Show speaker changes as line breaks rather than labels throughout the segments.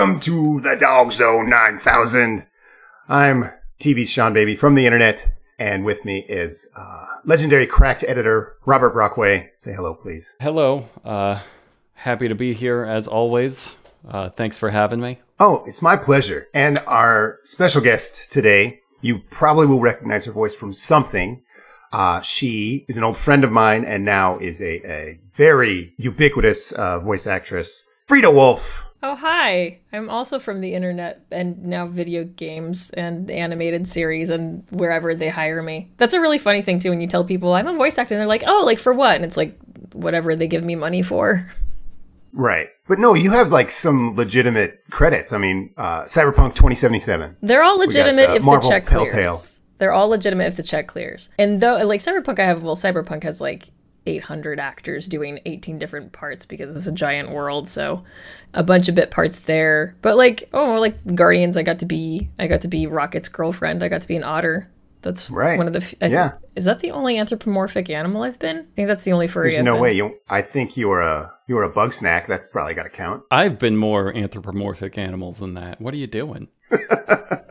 Welcome to the Dogg Zzone 9000. I'm TV Seanbaby from the internet, and with me is uh, legendary cracked editor Robert Brockway. Say hello, please.
Hello. Uh, happy to be here as always. Uh, thanks for having me.
Oh, it's my pleasure. And our special guest today, you probably will recognize her voice from something. Uh, she is an old friend of mine and now is a, a very ubiquitous uh, voice actress, Fryda Wolff.
Oh, hi. I'm also from the internet and now video games and animated series and wherever they hire me. That's a really funny thing, too, when you tell people I'm a voice actor and they're like, oh, like for what? And it's like, whatever they give me money for.
Right. But no, you have like some legitimate credits. I mean, uh, Cyberpunk 2077.
They're all legitimate
uh,
if
Marvel
the check
Telltale.
clears. They're all legitimate if the check clears. And though, like Cyberpunk, I have, well, Cyberpunk has like 800 actors doing 18 different parts because it's a giant world. So a bunch of bit parts there. But like, oh, like Guardians, I got to be, I got to be Rocket's girlfriend. I got to be an otter. That's
Right.
one of the. f- I thi-
Yeah.
is that the only anthropomorphic animal I've been? I think that's the only furry.
There's
I've
no
been.
way. You, I think you were a you were a bug snack. That's probably got to count.
I've been more anthropomorphic animals than that. What are you doing?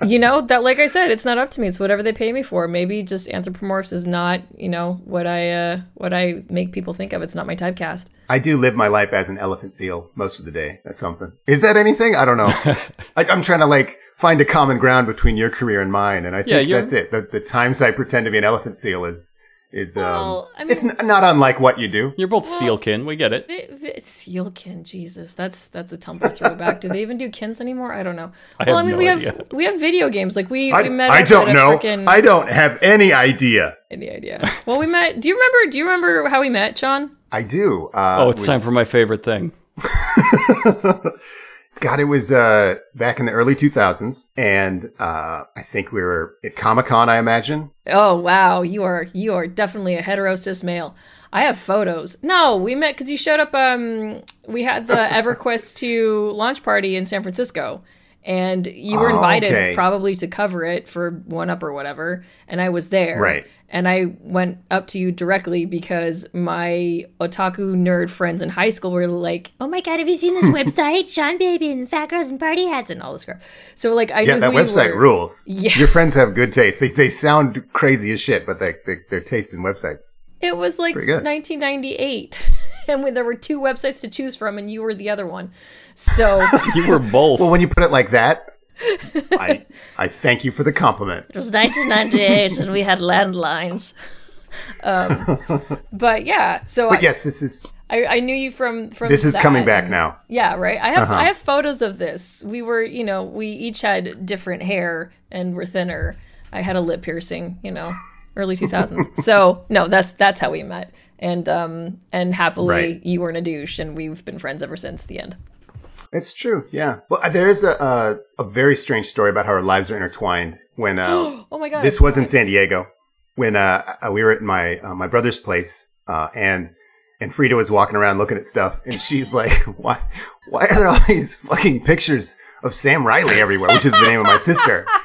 You know that, like I said, it's not up to me. It's whatever they pay me for. Maybe just anthropomorphs is not, you know, what I uh what I make people think of. It's not my typecast.
I do live my life as an elephant seal most of the day. That's something. Is that anything? I don't know. I, I'm trying to like find a common ground between your career and mine, and I think
you're-
that's it. The, the times I pretend to be an elephant seal is is um,
I mean-
it's n- not unlike what you do.
You're both sealkin. We get it.
Vi- vi- Sealkin, Jesus, that's that's a Tumblr throwback. Do they even do kins anymore? I don't know.
I
well,
have
I mean,
no
we
idea.
have we have video games. Like we
I,
we met.
I don't know.
frickin-
I don't have any idea.
any idea. Well, we met. Do you remember? Do you remember how we met, John?
I do. Uh,
Oh, it's
was-
time for my favorite thing.
God, it was uh, back in the early 2000s, and uh, I think we were at Comic Con. I imagine.
Oh wow, you are you are definitely a hetero cis male. I have photos. No, we met because you showed up. Um, we had the EverQuest 2 launch party in San Francisco, and you were
Oh,
invited
okay.
probably to cover it for One Up or whatever. And I was there.
Right.
And I went up to you directly because my otaku nerd friends in high school were like, "Oh my god, have you seen this website, Seanbaby and Fat Girls and Party Hats and all this crap." So like, I
Yeah, that website
were.
rules.
Yeah.
Your friends have good taste. They they sound crazy as shit, but they, they their taste in websites.
It was like 1998, and when there were two websites to choose from, and you were the other one. So
You were both.
Well, when you put it like that, I I thank you for the compliment.
it was 1998, and we had landlines. Um, but yeah, so
But
I,
yes, this is
I, I knew you from from.
this is
that,
coming back
and-
now.
Yeah, right. I have
Uh-huh.
I have photos of this. We were, you know, we each had different hair and were thinner. I had a lip piercing, you know, early 2000s. so no, that's that's how we met. And um and happily
Right.
you weren't a douche, and we've been friends ever since the end.
It's true. Yeah. Well, uh, there is a, a a very strange story about how our lives are intertwined. When uh,
Oh my god!
this was in San Diego, when uh, uh, we were at my uh, my brother's place, uh, and and Fryda was walking around looking at stuff, and she's like, "Why why are there all these fucking pictures of Sam Riley everywhere?" Which is the name of my sister.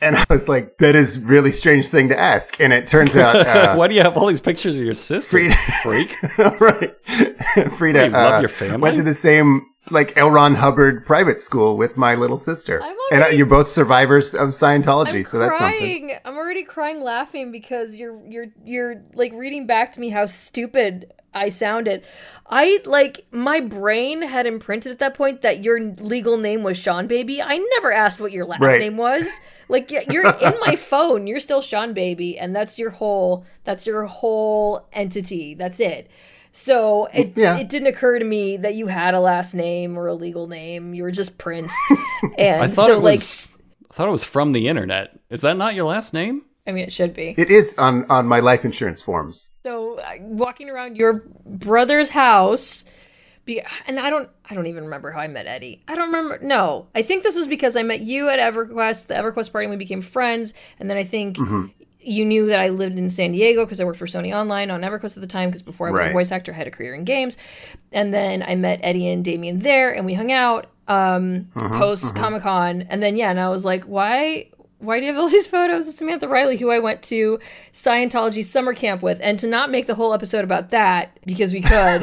And I was like, "That is really strange thing to ask." And it turns out, uh,
Why do you have all these pictures of your sister?
Fryda-
Freak.
right? Fryda
You love
uh,
your family?
went to the same like L. Ron Hubbard private school with my little sister,
I'm already,
and uh, you're both survivors of Scientology,
I'm
so that's something.
I'm already crying laughing because you're you're you're like reading back to me how stupid I sounded. I like my brain had imprinted at that point that your legal name was Seanbaby. I never asked what your last
Right.
name was. Like you're in my phone, you're still Seanbaby, and that's your whole that's your whole entity. That's it. So it
Yeah.
it didn't occur to me that you had a last name or a legal name. You were just Prince. And
I thought
so
it
like.
I thought it was from the internet. Is that not your last name?
I mean it should be.
It is on on my life insurance forms.
So uh, walking around your brother's house, be, and I don't, I don't even remember how I met Eddie. I don't remember. No, I think this was because I met you at EverQuest, the EverQuest party, and we became friends. And then I think you knew that I lived in San Diego because I worked for Sony Online on EverQuest at the time. Because before I was a voice actor, I had a career in games. And then I met Eddie and Damien there, and we hung out um, post Comic Con. And then yeah, and I was like, why? Why do you have all these photos of Samantha Riley, who I went to Scientology summer camp with? And to not make the whole episode about that because we could.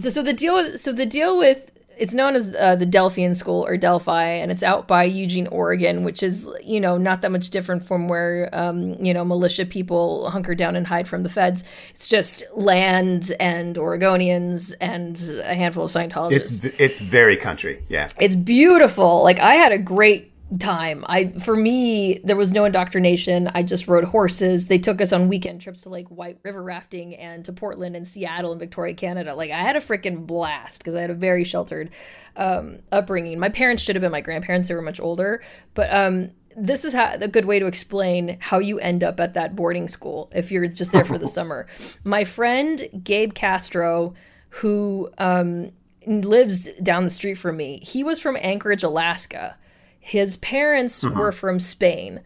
so the deal with so the deal with it's known as uh, the Delphian School or Delphi, and it's out by Eugene, Oregon, which is you know not that much different from where um, you know militia people hunker down and hide from the feds. It's just land and Oregonians and a handful of Scientologists.
It's it's very country. Yeah.
It's beautiful. Like I had a great time. I for me there was no indoctrination. I just rode horses. They took us on weekend trips to like White River rafting and to Portland and Seattle and Victoria, Canada. Like I had a freaking blast because I had a very sheltered um, upbringing. My parents should have been my grandparents. They were much older, but um, this is how, a good way to explain how you end up at that boarding school if you're just there for the summer. My friend Gabe Castro, who um, lives down the street from me, he was from Anchorage, Alaska. His parents were from Spain.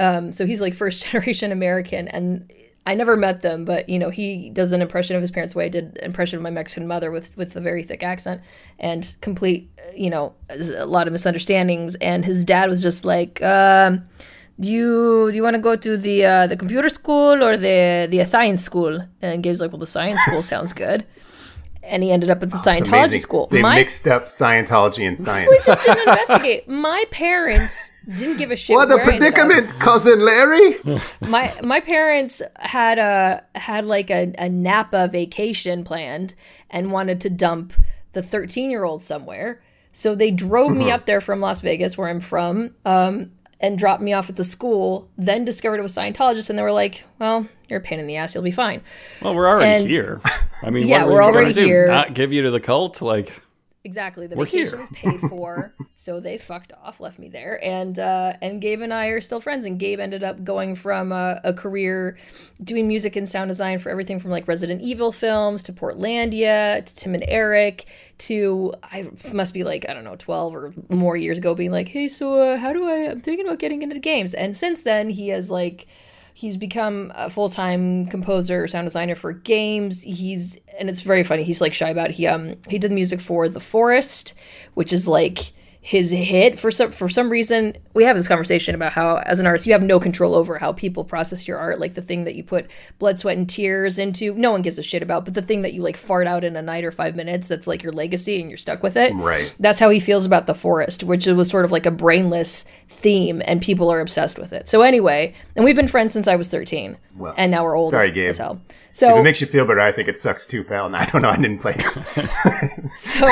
Um, so he's like first generation American. And I never met them, but you know, he does an impression of his parents the way I did an impression of my Mexican mother with with a very thick accent and complete, you know, a lot of misunderstandings. And his dad was just like, um, "Do you do you want to go to the uh, the computer school or the the science school?" And Gabe's like, "Well, the science school sounds good." And he ended up at the
It's
Scientology school.
They
My
mixed up Scientology and science.
we just didn't investigate. My parents didn't give a shit.
What a
where I ended up.
predicament, cousin Larry!
My my parents had a had like a, a Napa vacation planned and wanted to dump the 13 year old somewhere. So they drove me up there from Las Vegas, where I'm from, um, and dropped me off at the school. Then discovered it was Scientologists, and they were like, "Well, you're a pain in the ass. You'll be fine."
Well, we're already
And-
here. I mean,
Yeah,
are we gonna
already
do?
here.
Not give you to the cult? Like,
Exactly. The
We're
vacation
here.
was paid for, so they fucked off, left me there, and uh, and Gabe and I are still friends. And Gabe ended up going from a, a career doing music and sound design for everything from like Resident Evil films to Portlandia to Tim and Eric to I must be like I don't know twelve or more years ago, being like, hey, so uh, how do I? I'm thinking about getting into games, and since then he has like he's become a full-time composer sound designer for games he's and it's very funny he's like shy about it. he um he did music for the forest which is like his hit for some for some reason we have this conversation about how as an artist you have no control over how people process your art like the thing that you put blood sweat and tears into no one gives a shit about but the thing that you like fart out in a night or five minutes that's like your legacy and you're stuck with it
Right.
that's how he feels about the forest, which was sort of like a brainless theme, and people are obsessed with it. So anyway, and we've been friends since I was thirteen,
Well,
and now we're old
sorry,
as,
Gabe.
as hell.
If it makes you feel better, I think it sucks too, pal. And I don't know, I didn't play.
so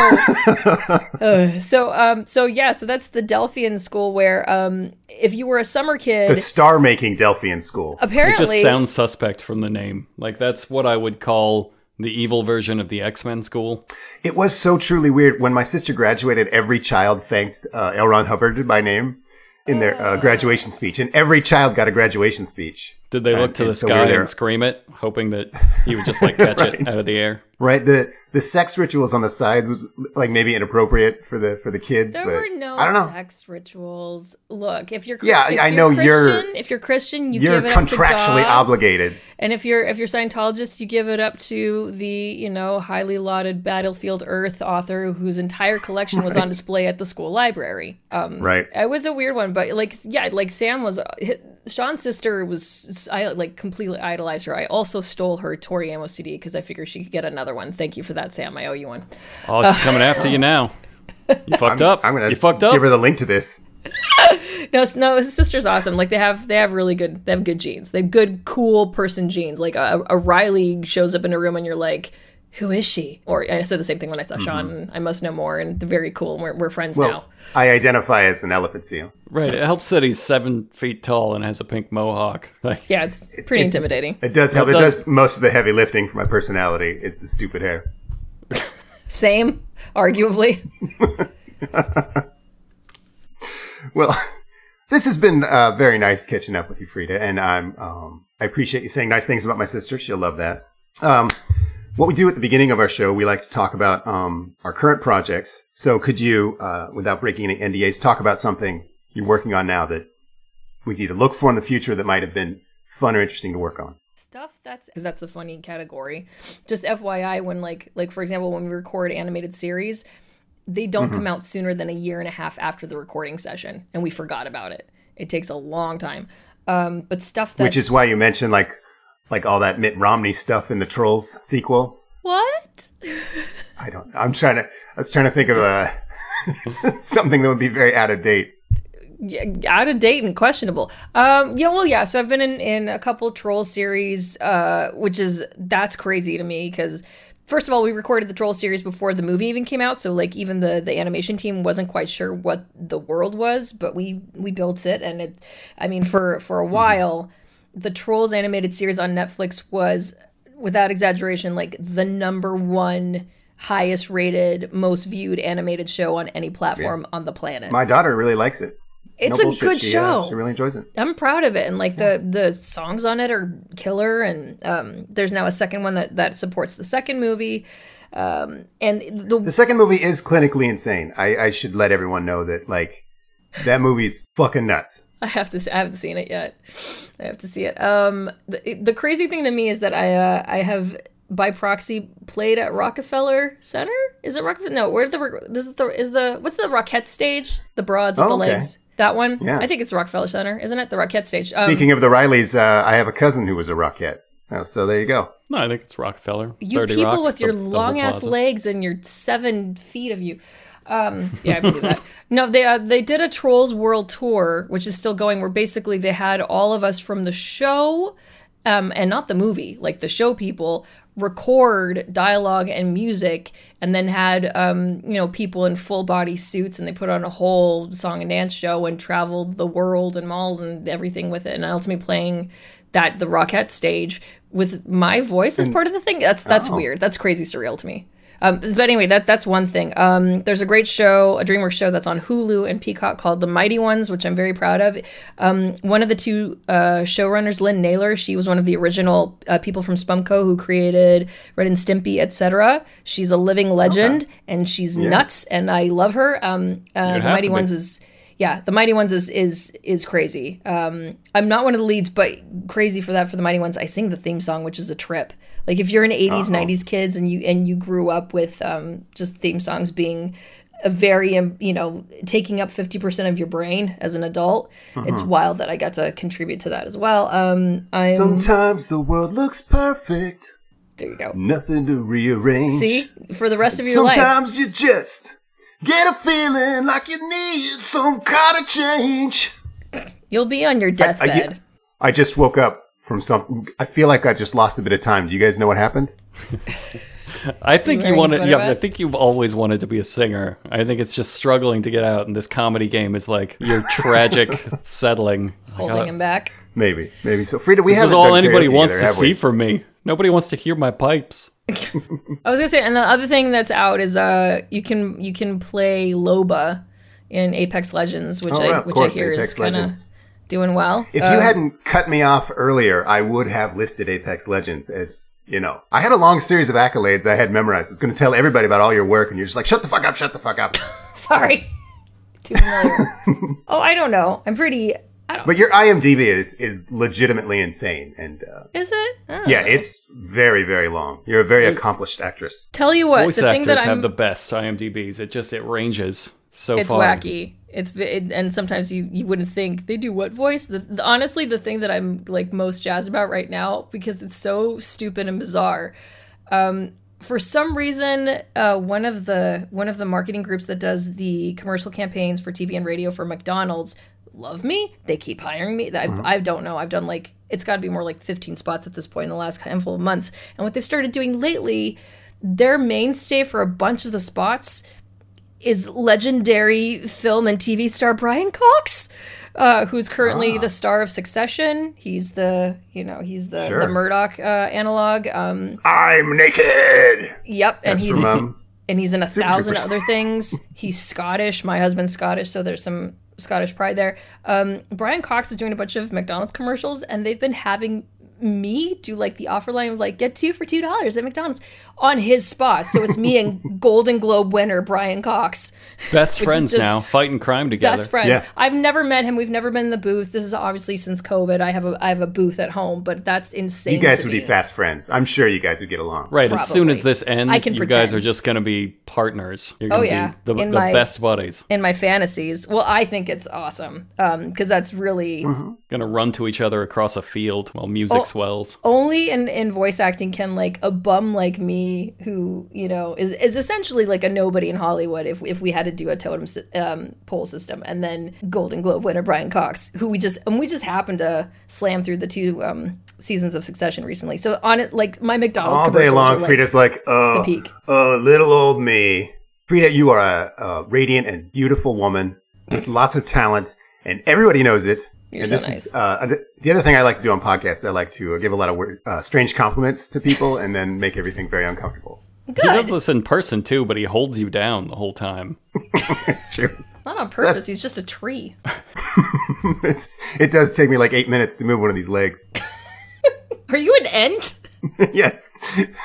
uh, so um so yeah, so that's the Delphian school where um if you were a summer kid,
the star-making Delphian school.
Apparently, it
just sounds suspect from the name. Like, that's what I would call the evil version of the X Men school.
It was so truly weird. When my sister graduated, every child thanked uh, L. Ron Hubbard by name in their uh, graduation speech, and every child got a graduation speech.
Did they look
And-
to the
and so
sky and scream it, hoping that he would just like catch it out of the air?
Right. The the sex rituals on the side was like maybe inappropriate for the for the kids,
There
but
were no
I don't know.
sex rituals. Look, if you're
Yeah,
if
I
you're
know you're-
if you're Christian, you
You're
give it up to
contractually
God.
obligated.
And if you're if you're Scientologist, you give it up to the you know highly lauded Battlefield Earth author whose entire collection was on display at the school library. Um,
Right.
it was a weird one, but like yeah, like Sam was Sean's sister was I like completely idolized her. I also stole her Tori Amos CD because I figured she could get another one. Thank you for that, Sam. I owe you one.
Oh, she's coming after you now. You fucked up.
I'm gonna
you fucked up.
give her the link to this.
No, no, his sister's awesome. Like they have, they have really good, they have good genes. They have good, cool person genes. Like a, a Riley shows up in a room and you're like, who is she? Or I said the same thing when I saw Sean. I must know more. And they're very cool. And we're, we're friends
Well,
now.
I identify as an elephant seal.
Right. It helps that he's seven feet tall and has a pink mohawk. Like,
Yeah, it's pretty
it-
intimidating.
It does help.
It
It
does-
does most of the heavy lifting for my personality is the stupid hair.
Same, arguably.
Well, this has been uh, very nice catching up with you, Fryda, and I'm um, I appreciate you saying nice things about my sister. She'll love that. Um, what we do at the beginning of our show, we like to talk about um, our current projects. So, could you, uh, without breaking any NDAs, talk about something you're working on now that we could either look for in the future that might have been fun or interesting to work on?
Stuff that's because that's the funny category. Just FYI, when like like for example, when we record animated series, they don't
Mm-hmm.
come out sooner than a year and a half after the recording session, and we forgot about it. It takes a long time. Um, but stuff that's
Which is why you mentioned like like all that Mitt Romney stuff in the Trolls sequel.
what?
I don't. I'm trying to. I was trying to think of a something that would be very out of date.
Yeah, out of date and questionable. Um, yeah, well, yeah. So I've been in in a couple troll series, uh, which is that's crazy to me because first of all, we recorded the troll series before the movie even came out, so like even the the animation team wasn't quite sure what the world was, but we we built it, and it. I mean, for for a while, the Trolls animated series on Netflix was, without exaggeration, like the number one highest rated, most viewed animated show on any platform on the planet.
My daughter really likes it.
it's
No
a
bullshit,
good
she,
show.
she really enjoys it.
I'm proud of it, and like the the songs on it are killer. And um, there's now a second one that that supports the second movie. Um, and the
The second movie is clinically insane. I, I should let everyone know that like that movie is fucking nuts.
I have to. see- I haven't seen it yet. I have to see it. Um, the, the crazy thing to me is that I uh, I have by proxy played at Rockefeller Center. Is it Rockefeller? No, where the this is the is the what's the Rockette stage? The broads with
Oh,
the
okay.
legs. That one.
Yeah.
I think it's Rockefeller Center, isn't it? The Rockette stage. Um,
Speaking of the Rileys, uh, I have a cousin who was a Rockette. Oh, so there you go.
No, I think it's Rockefeller.
you people
Rock,
with your long ass
plaza.
legs and your seven feet of you. Um, yeah, I believe that. No, they uh, they did a Trolls World Tour, which is still going. Where basically they had all of us from the show, um, and not the movie, like the show people, record dialogue and music, and then had um, you know people in full body suits, and they put on a whole song and dance show and traveled the world and malls and everything with it, and ultimately playing that the Rockette stage with my voice as part of the thing. That's that's
Oh.
weird. That's crazy surreal to me. Um, but anyway, that, that's one thing. Um, there's a great show, a DreamWorks show that's on Hulu and Peacock called The Mighty Ones, which I'm very proud of. Um, one of the two uh, showrunners, Lynn Naylor, she was one of the original uh, people from Spumco who created Ren and Stimpy, etc. She's a living legend, and she's nuts, and I love her. Um, uh, the Mighty. Ones is yeah, the Mighty Ones is is is crazy. Um, I'm not one of the leads, but crazy for that for the Mighty Ones. I sing the theme song, which is a trip. Like if you're an 80s, 90s kids and you and you grew up with um, just theme songs being a very um, you know taking up 50% of your brain as an adult, it's wild that I got to contribute to that as well. Um, I'm
Sometimes the world looks perfect,
there. You go.
nothing to rearrange.
See, for the rest of your life,
Sometimes you just get a feeling like you need some kind of change.
you'll be on your deathbed.
I just woke up from something. I feel like I just lost a bit of time. Do you guys know what happened?
I think you
Wearing
wanted.
sweater
Yeah, I
vest?
think you've always wanted to be a singer. I think it's just struggling to get out, and this comedy game is like your tragic settling.
Oh holding
Like,
him back.
Maybe, maybe. So Fryda, we
This
haven't
is all anybody wants
either,
to see from me. Nobody wants to hear my pipes.
I was gonna say, and the other thing that's out is uh, you can you can play Loba in Apex Legends, which
Oh,
I which
course,
I hear
Apex
is kind of doing well.
If
Uh,
you hadn't cut me off earlier, I would have listed Apex Legends as, you know, I had a long series of accolades I had memorized. It's going to tell everybody about all your work, and you're just like, shut the fuck up, shut the fuck up.
sorry, too familiar. oh, I don't know. I'm pretty. I don't.
but your IMDb is is legitimately insane, and uh,
Is it?
Yeah,
know.
it's very very long. You're a very accomplished actress.
Tell you what,
Voice
the thing
actors
that I'm
have the best IMDb's. It just it ranges so far.
it's
far.
wacky. It's it, and sometimes you you wouldn't think they do what voice. The, the- honestly, the thing that I'm like most jazzed about right now because it's so stupid and bizarre. Um, for some reason, uh, one of the one of the marketing groups that does the commercial campaigns for TV and radio for McDonald's love me. They keep hiring me. I've, I don't know. I've done like it's got to be more like 15 spots at this point in the last handful of months. And what they started doing lately, their mainstay for a bunch of the spots is legendary film and TV star Brian Cox, uh, who's currently the star of Succession. He's the, you know, he's the,
Sure.
the Murdoch uh, analog. Um,
I'm naked.
yep, and
That's
he's
from um,
and he's in a thousand other things. He's Scottish. My husband's Scottish, so there's some Scottish pride there. Um, Brian Cox is doing a bunch of McDonald's commercials, and they've been having me do like the offer line of like get two for two dollars at McDonald's on his spot. So it's me and Golden Globe winner Brian Cox,
Best friends now, fighting crime together.
best friends.
Yeah.
I've never met him. We've never been in the booth. This is obviously since COVID. I have a I have a booth at home, but that's insane.
you guys
to
would
me.
be fast friends. I'm sure you guys would get along.
Right, as soon as this ends,
I can
you guys are just going to be partners. You're
Oh,
going to
yeah.
be the, the
my-
best buddies.
in my fantasies. Well, I think it's awesome um, because that's really mm-hmm.
Going to run to each other across a field while music's swells.
only in, in voice acting can like a bum like me who you know is, is essentially like a nobody in hollywood if, if we had to do a totem um, poll system and then golden globe winner brian cox who we just and we just happened to slam through the two um, seasons of succession recently so on it like my mcdonald's
All day long,
like,
Fryda's like, oh,
peak.
oh, little old me. Fryda, you are a, a radiant and beautiful woman with lots of talent, and everybody knows it.
You're
and
so
this
nice.
is uh, the other thing I like to do on podcasts. I like to uh, give a lot of weird, uh, strange compliments to people, and then make everything very uncomfortable.
He does
good
this in person too, but he holds you down the whole time.
it's true.
not on purpose he's just a tree
It's it does take me like eight minutes to move one of these legs.
are you an ent
yes,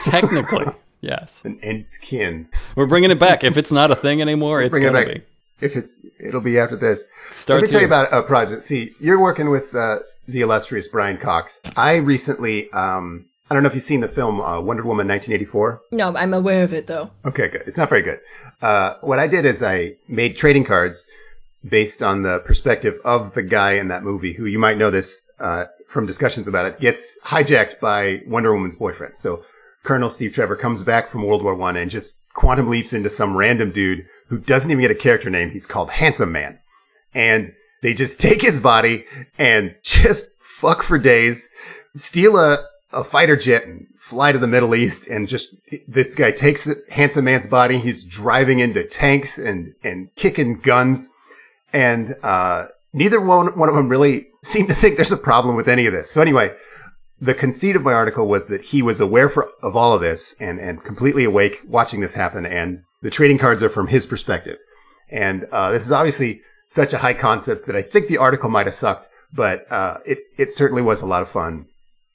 Technically, yes.
an ent kin.
We're bringing it back. If it's not a thing anymore, it's
Bring it
gonna
back.
be.
If it's, it'll be after this.
Start
Let me tell you about a project. See, you're working with uh, the illustrious Brian Cox. I recently, um, I don't know if you've seen the film uh, Wonder Woman 1984.
no i'm aware of it though
Okay, good. It's not very good. Uh, what I did is I made trading cards based on the perspective of the guy in that movie, who you might know this uh, from discussions about it, gets hijacked by Wonder Woman's boyfriend. So Colonel Steve Trevor comes back from World War One and just quantum leaps into some random dude who doesn't even get a character name. He's called Handsome Man, and they just take his body and just fuck for days, steal a a fighter jet and fly to the Middle East and just this guy takes handsome man's body. He's driving into tanks and and kicking guns, and uh, neither one one of them really seem to think there's a problem with any of this. So anyway, the conceit of my article was that he was aware for, of all of this and and completely awake watching this happen, and the trading cards are from his perspective. And uh, this is obviously such a high concept that I think the article might have sucked, but uh, it it certainly was a lot of fun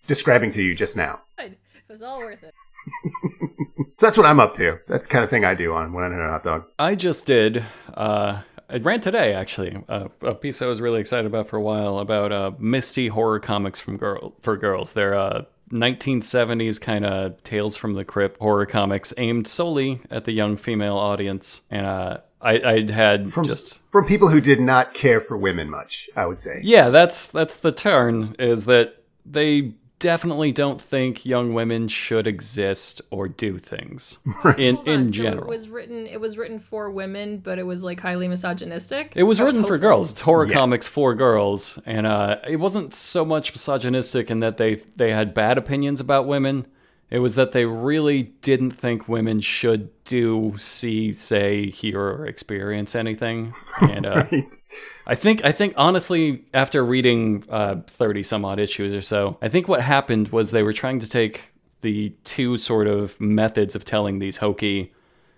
describing to you just now.
it was all worth it
So that's what I'm up to. That's the kind of thing I do on when I know a hot dog.
I just did. Uh, I ran today actually. Uh, a piece I was really excited about for a while about uh, misty horror comics from girl for girls. They're uh, 1970s kind of tales from the crypt horror comics aimed solely at the young female audience, and uh, I, I had
From
just
from people who did not care for women much, I would say.
yeah. That's that's the turn is that they definitely don't think young women should exist or do things in
Hold on,
in
so
general.
it was written it was written for women but it was like highly misogynistic
It was
That
written for girls. It's horror
Yeah.
comics for girls, and uh, it wasn't so much misogynistic in that they they had bad opinions about women. It was that they really didn't think women should do, see, say, hear, or experience anything. And uh, I think I think honestly, after reading thirty some odd issues or so, I think what happened was they were trying to take the two sort of methods of telling these hokey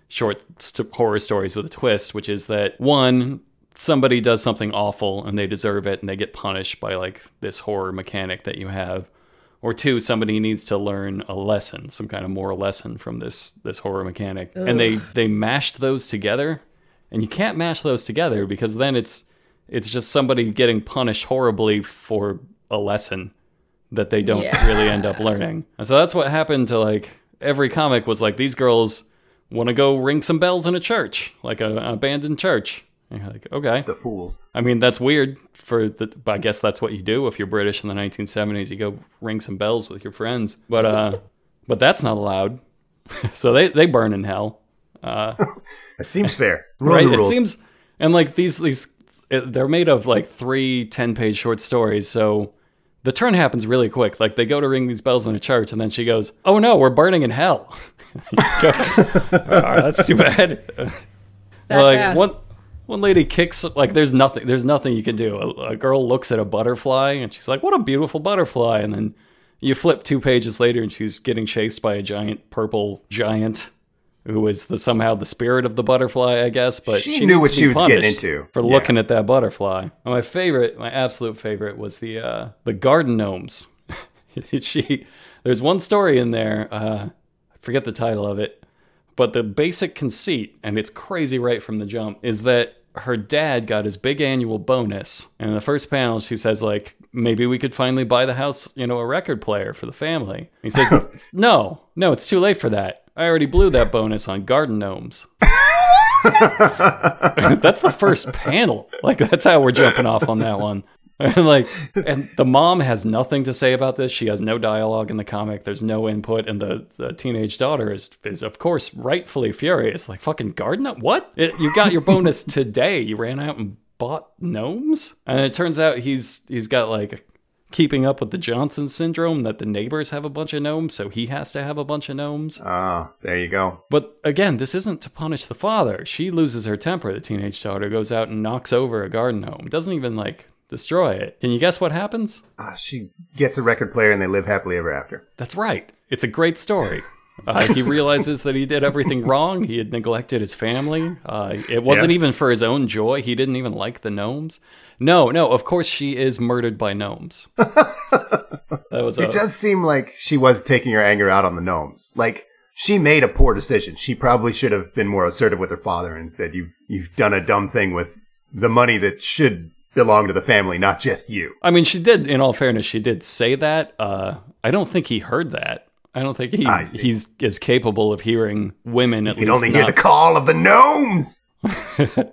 short st- horror stories with a twist, which is that one, somebody does something awful and they deserve it and they get punished by like this horror mechanic that you have. Or two, somebody needs to learn a lesson, some kind of moral lesson from this this horror mechanic. And they they mashed those together. And you can't mash those together because then it's it's just somebody getting punished horribly for a lesson that they don't
Yeah.
really end up learning. And so that's what happened to like every comic was like these girls want to go ring some bells in a church, like a, an abandoned church. And you're like, okay.
The fools.
I mean, that's weird for the, but I guess that's what you do if you're British in the 1970s. You go ring some bells with your friends, but uh, but that's not allowed. so they they burn in hell.
Uh That seems fair.
Right it seems and like these these it, they're made of like three 10 page short stories so the turn happens really quick like they go to ring these bells in a church and then she goes oh no we're burning in hell go, "Oh, that's too bad
That
like
fast.
one one lady kicks like there's nothing there's nothing you can do. A, a girl looks at a butterfly and she's like what a beautiful butterfly. And then you flip two pages later and she's getting chased by a giant purple giant who is the somehow the spirit of the butterfly i guess but
She
she
knew what she was getting into.
for
Yeah.
looking at that butterfly. And my favorite my absolute favorite was the uh the garden gnomes. She there's one story in there uh i forget the title of it but the basic conceit, and it's crazy right from the jump, is that her dad got his big annual bonus. And in the first panel, she says, like, maybe we could finally buy the house, you know, a record player for the family. He says, no, no, it's too late for that. I already blew that bonus on garden gnomes. that's the first panel. Like, that's how we're jumping off on that one. And like, and the mom has nothing to say about this. She has no dialogue in the comic. There's no input, and the, the teenage daughter is is of course rightfully furious. Like, fucking garden up? What? It, you got your bonus today. You ran out and bought gnomes, and it turns out he's he's got like keeping up with the Johnson syndrome that the neighbors have a bunch of gnomes, so he has to have a bunch of gnomes.
Ah, there you go.
But again, this isn't to punish the father. She loses her temper. The teenage daughter goes out and knocks over a garden gnome. Doesn't even like destroy it. Can you guess what happens?
Ah, she gets a record player and they live happily ever after.
That's right. It's a great story. Uh, he realizes that he did everything wrong. He had neglected his family. Uh, it wasn't
Yeah.
even for his own joy. He didn't even like the gnomes. No, no. Of course, she is murdered by gnomes. that was a,
It does seem like she was taking her anger out on the gnomes. Like she made a poor decision. She probably should have been more assertive with her father and said, "You've you've done a dumb thing with the money that should belong to the family, not just you."
I mean, she did. In all fairness, she did say that. Uh, I don't think he heard that. I don't think he he's is capable of hearing women at
You can
least
only hear the call of the gnomes.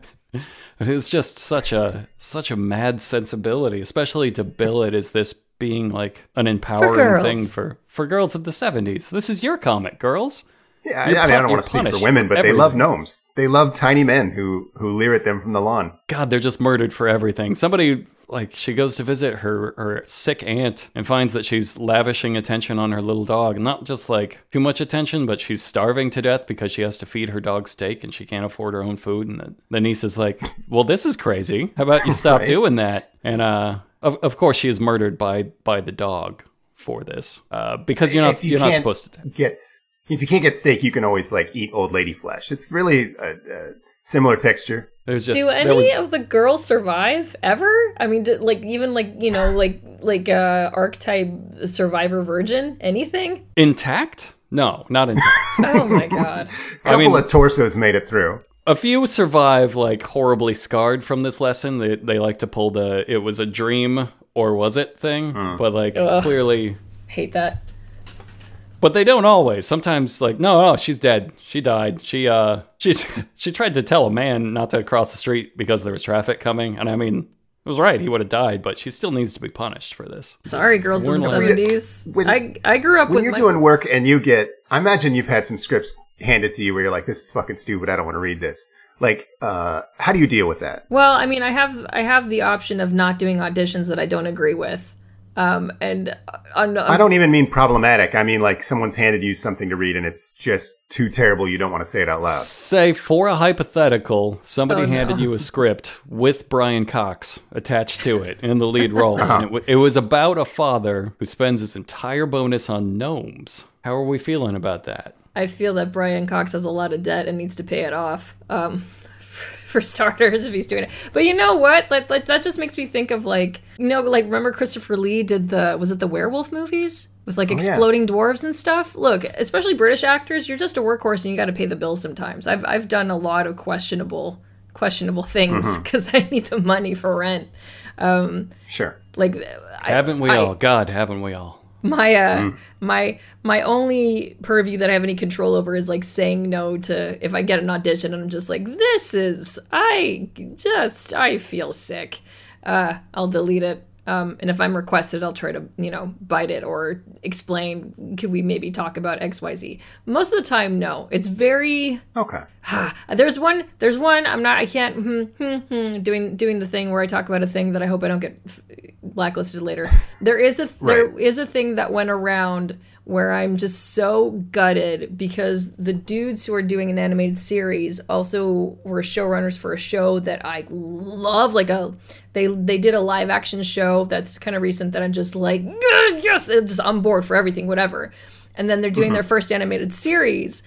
It is just such a such a mad sensibility, especially to bill it as this being like an empowering
girls.
thing for for girls of the seventies. This is your comic, girls.
Yeah, I,
You're
I mean, I don't want to speak for women, but they love gnomes. They love tiny men who who leer at them from the lawn.
God, they're just murdered for everything. Somebody like she goes to visit her her sick aunt and finds that she's lavishing attention on her little dog. Not just like too much attention, but she's starving to death because she has to feed her dog steak and she can't afford her own food. And the, the niece is like, "Well, this is crazy. How about you stop
Right.
doing that?" And uh, of of course, she is murdered by by the dog for this uh, because you're not
you
are not supposed to.
get if you can't get steak, you can always like eat old lady flesh. It's really a, a similar texture.
There's just
Do
there
any
was
of the girls survive ever? I mean, did, like even like you know like like uh archetype survivor virgin anything?
intact. No, not intact.
Oh my god!
A couple
mean-
of torsos made it through.
a few survive like horribly scarred from this lesson. They they like to pull the it was a dream or was it thing, but like
Ugh.
clearly
Hate that.
But they don't always. Sometimes like no, no, she's dead. She died. She uh she she tried to tell a man not to cross the street because there was traffic coming, and I mean it was right. He would have died, but she still needs to be punished for this.
Sorry, girls in the seventies.
When-
I I grew up
When
with
you're
my,
doing work and you get, I imagine you've had some scripts handed to you where you're like, "This is fucking stupid. I don't want to read this." Like, uh, how do you deal with that?
Well, I mean, I have I have the option of not doing auditions that I don't agree with, um, and uh, on,
I don't even mean problematic. I mean like someone's handed you something to read and it's just too terrible. You don't want to say it out loud.
Say for a hypothetical, somebody
Oh, no.
handed you a script with Brian Cox attached to it in the lead role. and it, w- it was about a father who spends his entire bonus on gnomes. How are we feeling about that?
I feel that Brian Cox has a lot of debt and needs to pay it off. Um, for starters, if he's doing it. But you know what? Like, like that just makes me think of like you know, like remember Christopher Lee did the was it the werewolf movies with like
Oh, yeah.
exploding dwarves and stuff. Look, especially British actors, you're just a workhorse and you got to pay the bill sometimes. I've I've done a lot of questionable questionable things
Mm-hmm.
because I need the money for rent.
Um, Sure.
Like, I,
Haven't we
I-
all? God, haven't we all?
My uh
Mm.
my my only purview that I have any control over is like saying no to if I get an audition and I'm just like this is I just I feel sick. Uh I'll delete it. Um and if I'm requested I'll try to, you know, bite it or explain could we maybe talk about XYZ. Most of the time no. It's very
Okay.
there's one. There's one. I'm not. I can't. Hmm, hmm, hmm, doing doing the thing where I talk about a thing that I hope I don't get f- blacklisted later. There is a there
Right.
is a thing that went around where I'm just so gutted because the dudes who are doing an animated series also were showrunners for a show that I love. Like a they they did a live action show that's kind of recent that I'm just like yes, I'm just on board for everything, whatever. And then they're doing mm-hmm. their first animated series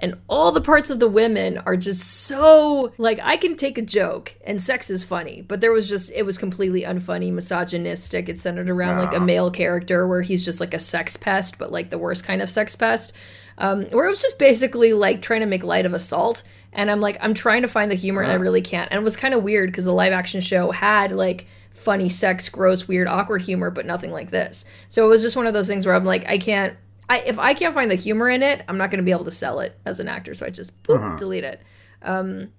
and all the parts of the women are just so like I can take a joke and sex is funny, but there was just it was completely unfunny, misogynistic. It's centered around like a male character where he's just like a sex pest, but like the worst kind of sex pest. Um, where it was just basically like trying to make light of assault. And I'm like, I'm trying to find the humor and I really can't. And it was kind of weird because the live action show had like funny sex, gross, weird, awkward humor, but nothing like this. So it was just one of those things where I'm like, I can't I, if I can't find the humor in it, I'm not going to be able to sell it as an actor. So I just boop,
Uh-huh.
delete it. Um,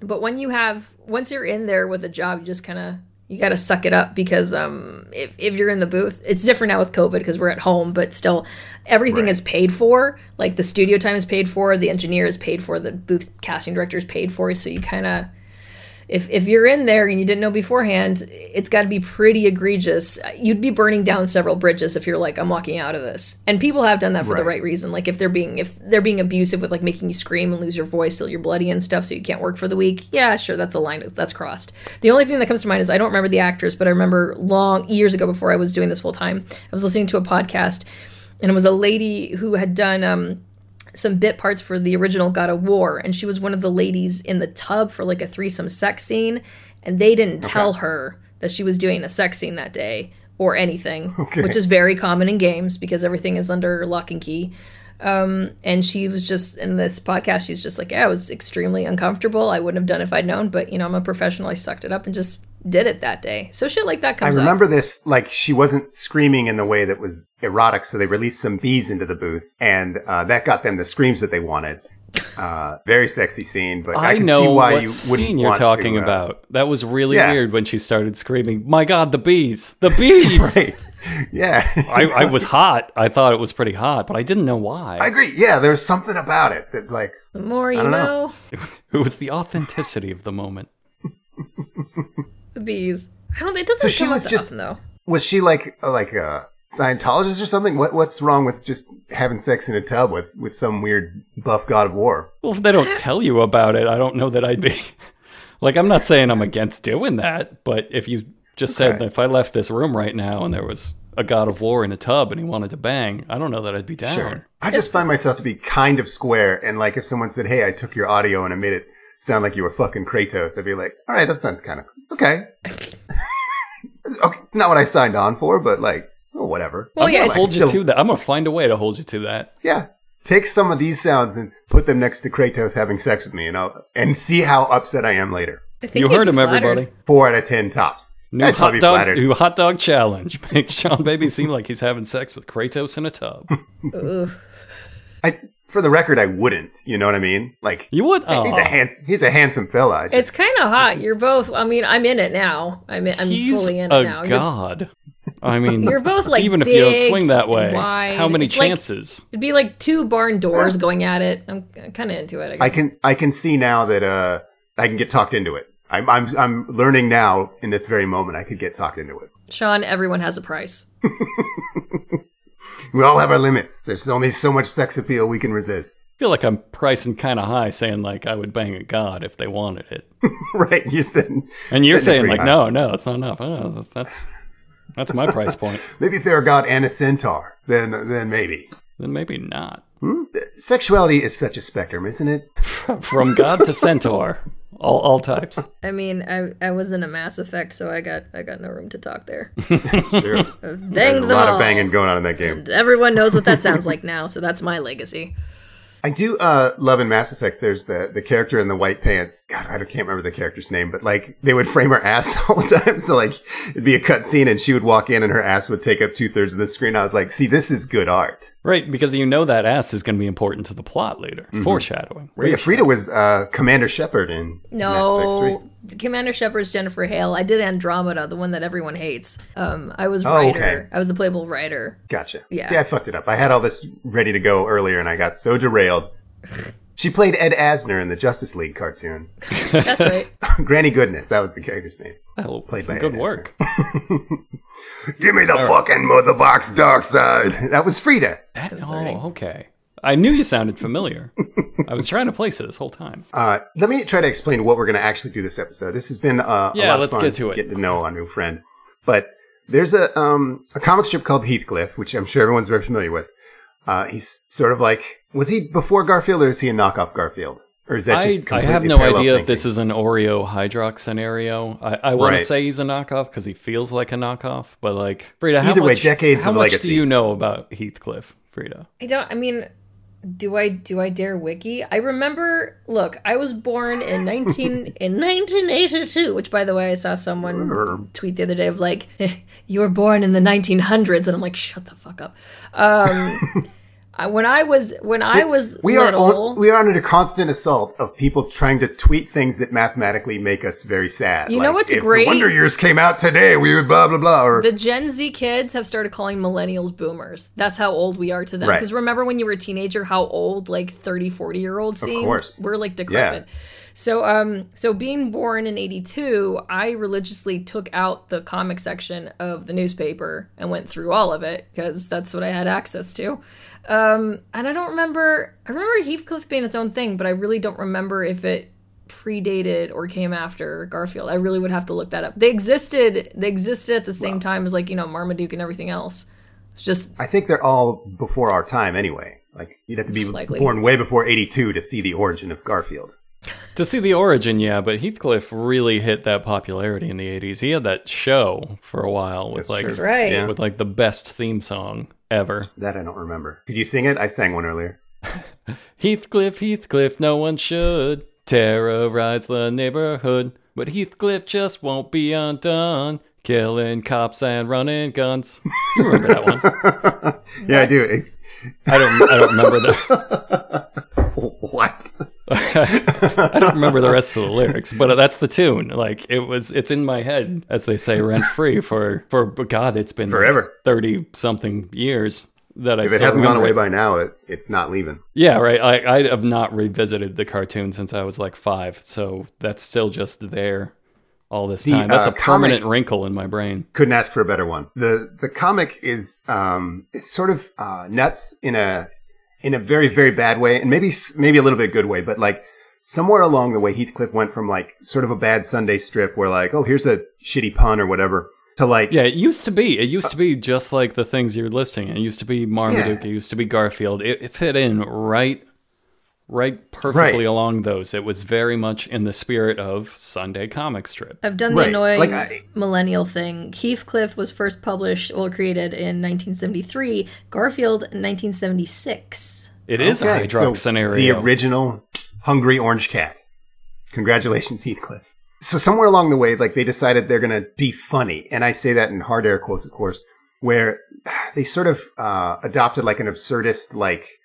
but when you have once you're in there with a job, you just kind of you got to suck it up because um, if, if you're in the booth, it's different now with COVID because we're at home, but still everything
Right.
is paid for. Like the studio time is paid for, the engineer is paid for, the booth casting director is paid for. So you kind of, if, if you're in there and you didn't know beforehand, it's got to be pretty egregious. You'd be burning down several bridges if you're like, I'm walking out of this. And people have done that for the
Right.
right reason. Like if they're being if they're being abusive with like making you scream and lose your voice till you're bloody and stuff, so you can't work for the week. Yeah, sure, that's a line that's crossed. The only thing that comes to mind is I don't remember the actress, but I remember long years ago before I was doing this full time, I was listening to a podcast, and it was a lady who had done um some bit parts for the original God of War, and she was one of the ladies in the tub for like a threesome sex scene, and they didn't tell her that she was doing a sex scene that day or anything, which is very common in games because everything is under lock and key. Um, and she was just in this podcast, she's just like, yeah, I was extremely uncomfortable. I wouldn't have done it if I'd known, but you know, I'm a professional. I sucked it up and just did it that day. So shit like that
I
comes. I
remember this like she wasn't screaming in the way that was erotic, so they released some bees into the booth, and uh, that got them the screams that they wanted. Uh, very sexy scene, but I,
I,
can
know
see why
what
you wouldn't
scene you're
want
talking
to, uh,
about. That was really
yeah.
weird when she started screaming, "My God, the bees! The bees!"
Right? Yeah,
I, I was hot. I thought it was pretty hot, but I didn't know why.
I agree. Yeah, there's something about it that like
the more you
don't
know.
know.
It was the authenticity of the moment.
The bees. I don't. It doesn't
So she
come up
was
that
just-
often though.
was she like uh, like a Scientologist or something? What what's wrong with just having sex in a tub with with some weird buff god of war?
Well, if they don't tell you about it, I don't know that I'd be. like, I'm not saying I'm against doing that, but if you just said
Okay.
that if I left this room right now and there was a god of war in a tub and he wanted to bang, I don't know that I'd be down.
I just find myself to be kind of square, and like if someone said, "Hey, I took your audio and I made it sound like you were fucking Kratos," I'd be like, "All right, that sounds kind of okay." it's, okay, it's not what I signed on for, but like, oh, whatever.
Well,
I'm
yeah,
gonna hold you
still-
to that. I'm gonna find a way to hold you to that.
Yeah. Take some of these sounds and put them next to Kratos having sex with me, and I'll and see how upset I am later.
I
You heard him,
flattered.
everybody.
Four out of ten tops.
New
I'd
hot
probably be
dog,
flattered.
new hot dog challenge. Make Seanbaby seem like he's having sex with Kratos in a tub.
I, for the record, I wouldn't. You know what I mean? Like
You would? Oh,
he's a handsome, he's a handsome fella. I
It's kind of hot.
just-
You're both. I mean, I'm in it now. I'm. In, I'm
he's
fully in
a
it now. You're,
god. I mean,
you're both like
even if you don't swing that way,
wide.
how many
It's like-
chances?
it'd be like two barn doors going at it. I'm, kind of into it.
I can I can see now that uh I can get talked into it. I'm I'm I'm learning now in this very moment I could get talked into it.
Sean, everyone has a price.
We all have our limits. There's only so much sex appeal we can resist.
I feel like I'm pricing kind of high, saying like I would bang a god if they wanted it,
right? You said
and you're saying like
high.
no, no, that's not enough. Oh, that's that's that's my price point.
maybe if they're a god and a centaur, then then maybe.
Then maybe not.
Hmm? Sexuality is such a spectrum, isn't it?
From god to centaur, all all types.
I mean, I I was in a Mass Effect, so I got I got no room to talk there.
That's true.
I've banged
a lot
all.
of banging going on in that game.
And everyone knows what that sounds like now, so that's my legacy.
I do uh, love in Mass Effect. There's the the character in the white pants. God, I can't remember the character's name, but like they would frame her ass all the time. So like it'd be a cut scene, and she would walk in, and her ass would take up two thirds of the screen. I was like, see, this is good art.
Right, because you know that ass is going to be important to the plot later.
Mm-hmm.
It's foreshadowing.
But yeah, Fryda was uh, Commander Shepard in Mass Effect
No, Commander Shepard's Jennifer Hale. I did Andromeda, the one that everyone hates. Um, I was
Oh,
writer.
okay.
I was the playable writer.
Gotcha.
Yeah.
See, I fucked it up. I had all this ready to go earlier, and I got so derailed. She played Ed Asner in the Justice League cartoon.
That's right.
Granny Goodness, that was the character's name.
Oh,
Played
some
by
good
Ed
work.
Give me the fucking mother box Darkseid. That was Fryda.
That-
concerning.
oh, okay. I knew you sounded familiar. I was trying to place it this whole time.
Uh, let me try to explain what we're going to actually do this episode. This has been uh, a
Yeah,
lot of
let's
fun
get to it.
Getting to know our new friend, but there's a um, a comic strip called Heathcliff, which I'm sure everyone's very familiar with. Uh, he's sort of like was he before Garfield or is he a knockoff Garfield or is that
I,
just
I have no
parallel
idea if this is an Oreo Hydrox scenario. I, I want
Right.
to say he's a knockoff because he feels like a knockoff, but like Fryda, how
Either way,
much,
decades
how
of
much
legacy.
do you know about Heathcliff, Fryda?
I don't. I mean, do I do I dare wiki? I remember. Look, I was born in nineteen in nineteen eighty two. Which, by the way, I saw someone tweet the other day of like, "You were born in the nineteen hundreds," and I'm like, "Shut the fuck up." Um, I- when I was when I was
We are on, we are under constant assault of people trying to tweet things that mathematically make us very sad.
You know what's
if
great?
The Wonder Years came out today. We would blah blah blah. Or
the Gen Z kids have started calling millennials boomers. That's how old we are to them.
Right.
Because remember when you were a teenager, how old like 30, 40 year olds seemed?
course.
We're like decrepit. So um so being born in 82, I religiously took out the comic section of the newspaper and went through all of it because that's what I had access to. Um and I don't remember I remember Heathcliff being its own thing, but I really don't remember if it predated or came after Garfield. I really would have to look that up. They existed they existed at the same time as like, you know, Marmaduke and everything else. It's just
I think they're all before our time anyway. Like you'd have to be
Likely.
born way before '82 to see the origin of Garfield.
To see the origin, yeah, but Heathcliff really hit that popularity in the 80s. He had that show for a while with
That's
like
true.
Right.
Yeah.
with like the best theme song ever.
That I don't remember. Could you sing it? I sang one earlier.
Heathcliff, Heathcliff, no one should terrorize the neighborhood, but Heathcliff just won't be undone, killing cops and running guns. You remember that one?
yeah, I do.
I don't. I don't remember that.
what?
I don't remember the rest of the lyrics, but that's the tune. Like it was. It's in my head, as they say, rent free for for. God, it's been
Forever.
thirty something years that I.
If it hasn't gone away
it.
by now, it, it's not leaving.
Yeah, right. I, I have not revisited the cartoon since I was like five, so that's still just there all this
The,
time. That's
uh,
a permanent wrinkle in my brain.
Couldn't ask for a better one. The the comic is um is sort of uh, nuts in a in a very very bad way, and maybe maybe a little bit good way, but like somewhere along the way, Heathcliff went from like sort of a bad Sunday strip where like oh here's a shitty pun or whatever to like
Yeah, it used to be. It used to be just like the things you're listing. It used to be Marmaduke.
Yeah.
It used to be Garfield. It, it fit in right, right perfectly
Right.
along those. It was very much in the spirit of Sunday comic strip.
I've done the
Right.
annoying
Like, I-
millennial thing. Heathcliff was first published, well, created in 1973. Garfield 1976.
It is a
Okay,
Hydrox
so
scenario.
The original Hungry Orange Cat. Congratulations, Heathcliff. So somewhere along the way, like they decided they're going to be funny, and I say that in hard air quotes, of course, where they sort of uh, adopted like an absurdist, like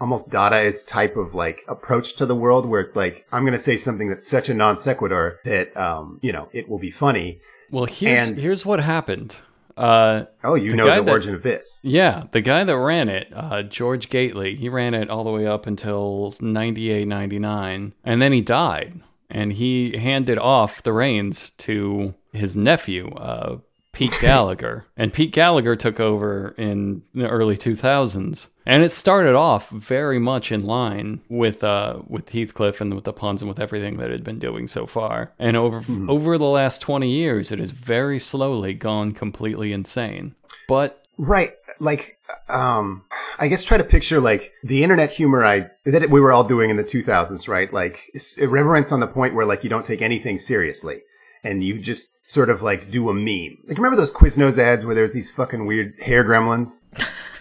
almost Dadaist type of like approach to the world, where it's like I'm going to say something that's such a non sequitur that um, you know it will be funny.
well, here's
and-
here's what happened. Uh,
Oh, you
The
know the
that-
origin of this.
Yeah, the guy that ran it, uh, George Gately, he ran it all the way up until 98, 99, and then he died. And he handed off the reins to his nephew, uh, Pete Gallagher. and Pete Gallagher took over in the early 2000s. And it started off very much in line with uh, with Heathcliff and with the puns and with everything that it had been doing so far. And over over the last 20 years, it has very slowly gone completely insane. But
Right. Like, um, I guess try to picture like the internet humor I, that we were all doing in the 2000s, right? Like irreverence on the point where like you don't take anything seriously and you just sort of like do a meme. Like remember those Quiznos ads where there's these fucking weird hair gremlins?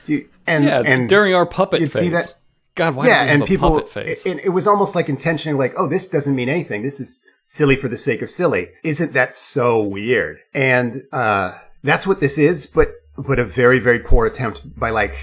And,
Yeah,
and
during our puppet
you'd
phase.
see that-
God, why
yeah, and people, it, it was almost like intentionally like, oh, this doesn't mean anything. This is silly for the sake of silly. Isn't that so weird? And, uh, that's what this is, but, but a very, very poor attempt by like,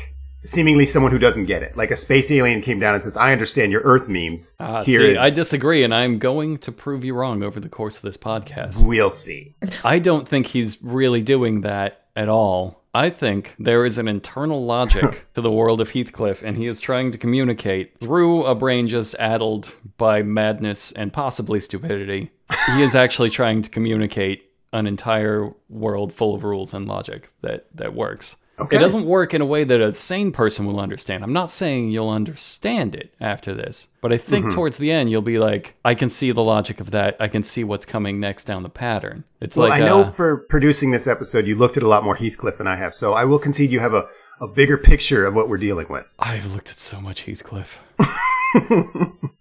seemingly someone who doesn't get it. Like a space alien came down and says, I understand your Earth memes.
Ah,
Here
see,
is-
I disagree, and I'm going to prove you wrong over the course of this podcast.
we'll see.
I don't think he's really doing that at all. I think there is an internal logic to the world of Heathcliff, and he is trying to communicate through a brain just addled by madness and possibly stupidity. He is actually trying to communicate an entire world full of rules and logic that, that works.
Okay.
It doesn't work in a way that a sane person will understand. I'm not saying you'll understand it after this, but I think
Mm-hmm.
towards the end you'll be like, I can see the logic of that. I can see what's coming next down the pattern. It's
Well,
like
I know
uh,
for producing this episode, you looked at a lot more Heathcliff than I have. So I will concede you have a, a bigger picture of what we're dealing with.
I've looked at so much Heathcliff.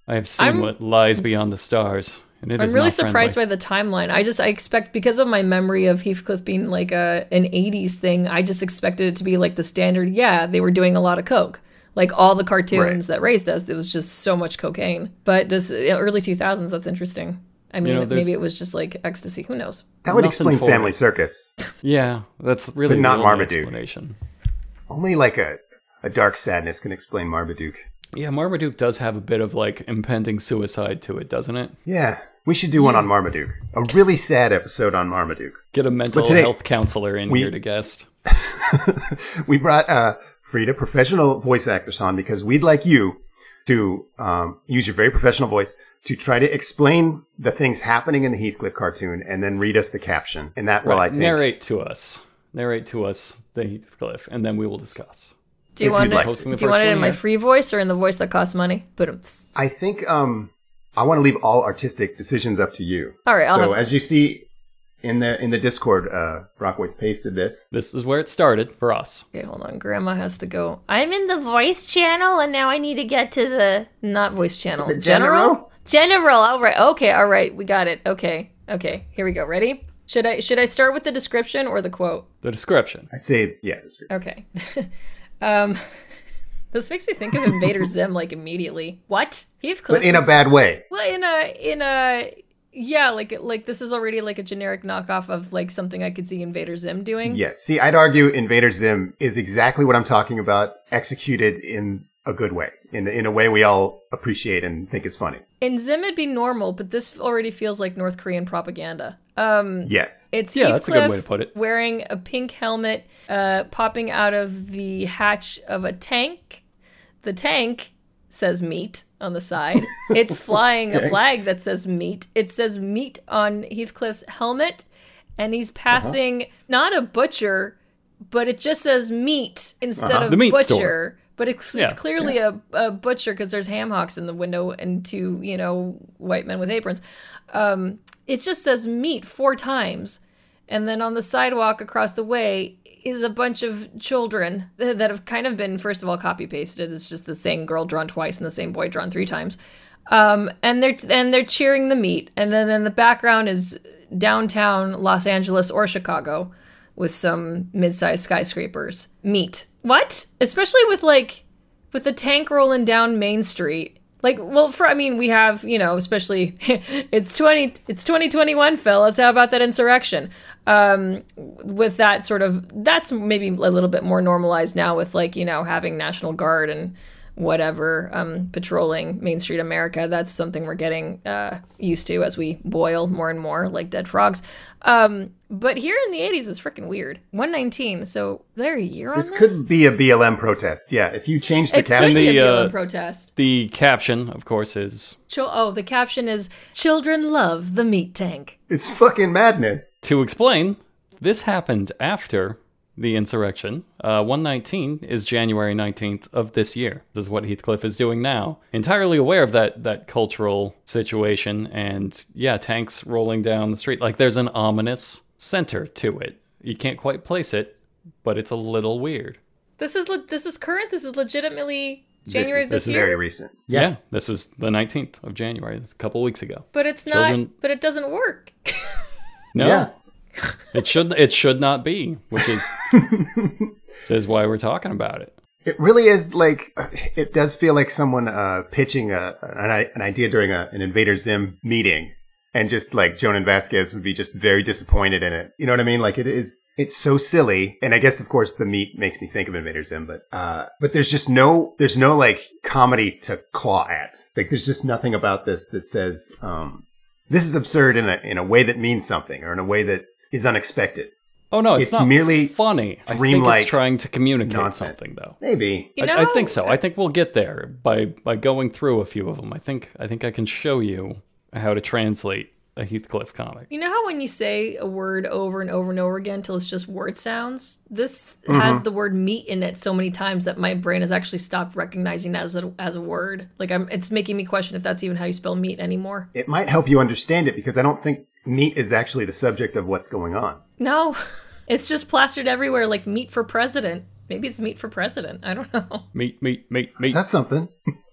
I have seen
I'm-
what lies beyond the stars, and it
I'm
is
really surprised
friendly.
by the timeline. I just I expect because of my memory of Heathcliff being like a an 80s thing, I just expected it to be like the standard. Yeah, they were doing a lot of coke. Like all the cartoons that raised us, it was just so much cocaine. But this early 2000s, that's interesting. I mean,
know,
maybe it was just like ecstasy. Who knows?
That would
Nothing
explain Family
it.
Circus.
Yeah, that's really
But not
only
Marmaduke.
explanation.
Only like a a dark sadness can explain Marmaduke.
Yeah, Marmaduke does have a bit of like impending suicide to it, doesn't it?
Yeah, we should do one on Marmaduke. A really sad episode on Marmaduke.
Get a mental
today-
health counselor in
we-
here to guest.
we brought uh, Fryda, professional voice actress, on because we'd like you to um, use your very professional voice to try to explain the things happening in the Heathcliff cartoon and then read us the caption. And that will, I think,
narrate to us. Narrate to us the Heathcliff, and then we will discuss.
Do you want it?
like.
Posting the
do you want it
one
in my free voice or in the voice that costs money? But
I think um, I want to leave all artistic decisions up to you.
all right, I'll
so
have
as you see in the in the Discord, uh, Brockway's pasted this.
This is where it started for us.
Okay, hold on. Grandma has to go. I'm in the voice channel, and now I need to get to the not voice channel.
The general?
General. All right. Okay. All right. We got it. Okay. Okay. Here we go. Ready? Should I should I start with the description or the quote?
The description.
I'd say yeah. that's.
Okay. um, this makes me think of Invader Zim like immediately. What? Heathcliff.
But in a bad way.
Well, in a in a yeah, like like this is already like a generic knockoff of like something I could see Invader Zim doing.
Yes. See, I'd argue Invader Zim is exactly what I'm talking about, executed in a good way, in in a way we all appreciate and think is funny.
In Zim, it'd be normal, but this already feels like North Korean propaganda. Um,
Yes.
it's
Yeah, that's a good way to
Heathcliff
put it.
Wearing a pink helmet, uh, popping out of the hatch of a tank. The tank says meat on the side. It's flying a flag that says meat. It says meat on Heathcliff's helmet, and he's
Uh-huh.
passing not a butcher, but it just says meat instead
Uh-huh.
of
The meat
butcher.
store.
But it's,
Yeah.
it's clearly a, a butcher because there's ham hocks in the window and two, you know, white men with aprons. Um, it just says meat four times. And then on the sidewalk across the way is a bunch of children that have kind of been, first of all, copy pasted. It's just the same girl drawn twice and the same boy drawn three times. Um, and they're and they're cheering the meat. And then in the background is downtown Los Angeles or Chicago with some mid-sized skyscrapers. Meat. What? Especially with like with the tank rolling down Main Street. Like, well, for I mean, we have you know, especially it's twenty, it's twenty twenty one, fellas. How about that insurrection? Um, with that sort of, that's maybe a little bit more normalized now with like you know having National Guard and whatever um, patrolling Main Street America. That's something we're getting uh, used to as we boil more and more like dead frogs. Um, but here in the '80s is freaking weird. 119. So they're a year on
This
this.
could be a BLM protest. Yeah, if you change the
it could
caption,
be a BLM
uh,
protest.
The caption, of course, is
Chil- oh, the caption is "Children love the meat tank."
it's fucking madness.
to explain. This happened after the insurrection. Uh, 119 is January 19th of this year. This is what Heathcliff is doing now. Entirely aware of that that cultural situation, and yeah, tanks rolling down the street. Like there's an ominous center to it. You can't quite place it, but it's a little weird.
This is le- this is current. This is legitimately
This
January
is,
of
this
this
is
year.
very recent.
Yeah. this was the 19th of January. It's a couple weeks ago.
but it's not. But it doesn't work.
No,
Yeah.
It should it should not be, which is is why we're talking about it.
It really is like it does feel like someone uh, pitching a, an, an idea during a, an Invader Zim meeting, and just like Jhonen Vasquez would be just very disappointed in it. You know what I mean? Like it is, it's so silly. And I guess of course the meat makes me think of Invader Zim, but uh, but there's just no there's no like comedy to claw at. Like there's just nothing about this that says um, this is absurd in a in a way that means something or in a way that is unexpected.
Oh no, it's,
It's
not
merely
funny. I think
dreamlike
it's trying to communicate
Nonsense.
something though.
Maybe.
You
I,
know,
I think so. I uh, think we'll get there by by going through a few of them. I think I think I can show you how to translate a Heathcliff comic.
You know how when you say a word over and over and over again until it's just word sounds? This
Mm-hmm.
has the word meat in it so many times that my brain has actually stopped recognizing it as a, as a word. Like I'm, it's making me question if that's even how you spell meat anymore.
it might help you understand it because I don't think meat is actually the subject of what's going on.
No, it's just plastered everywhere like meat for president. Maybe it's meat for president. I don't know.
Meat, meat, meat, meat.
That's something.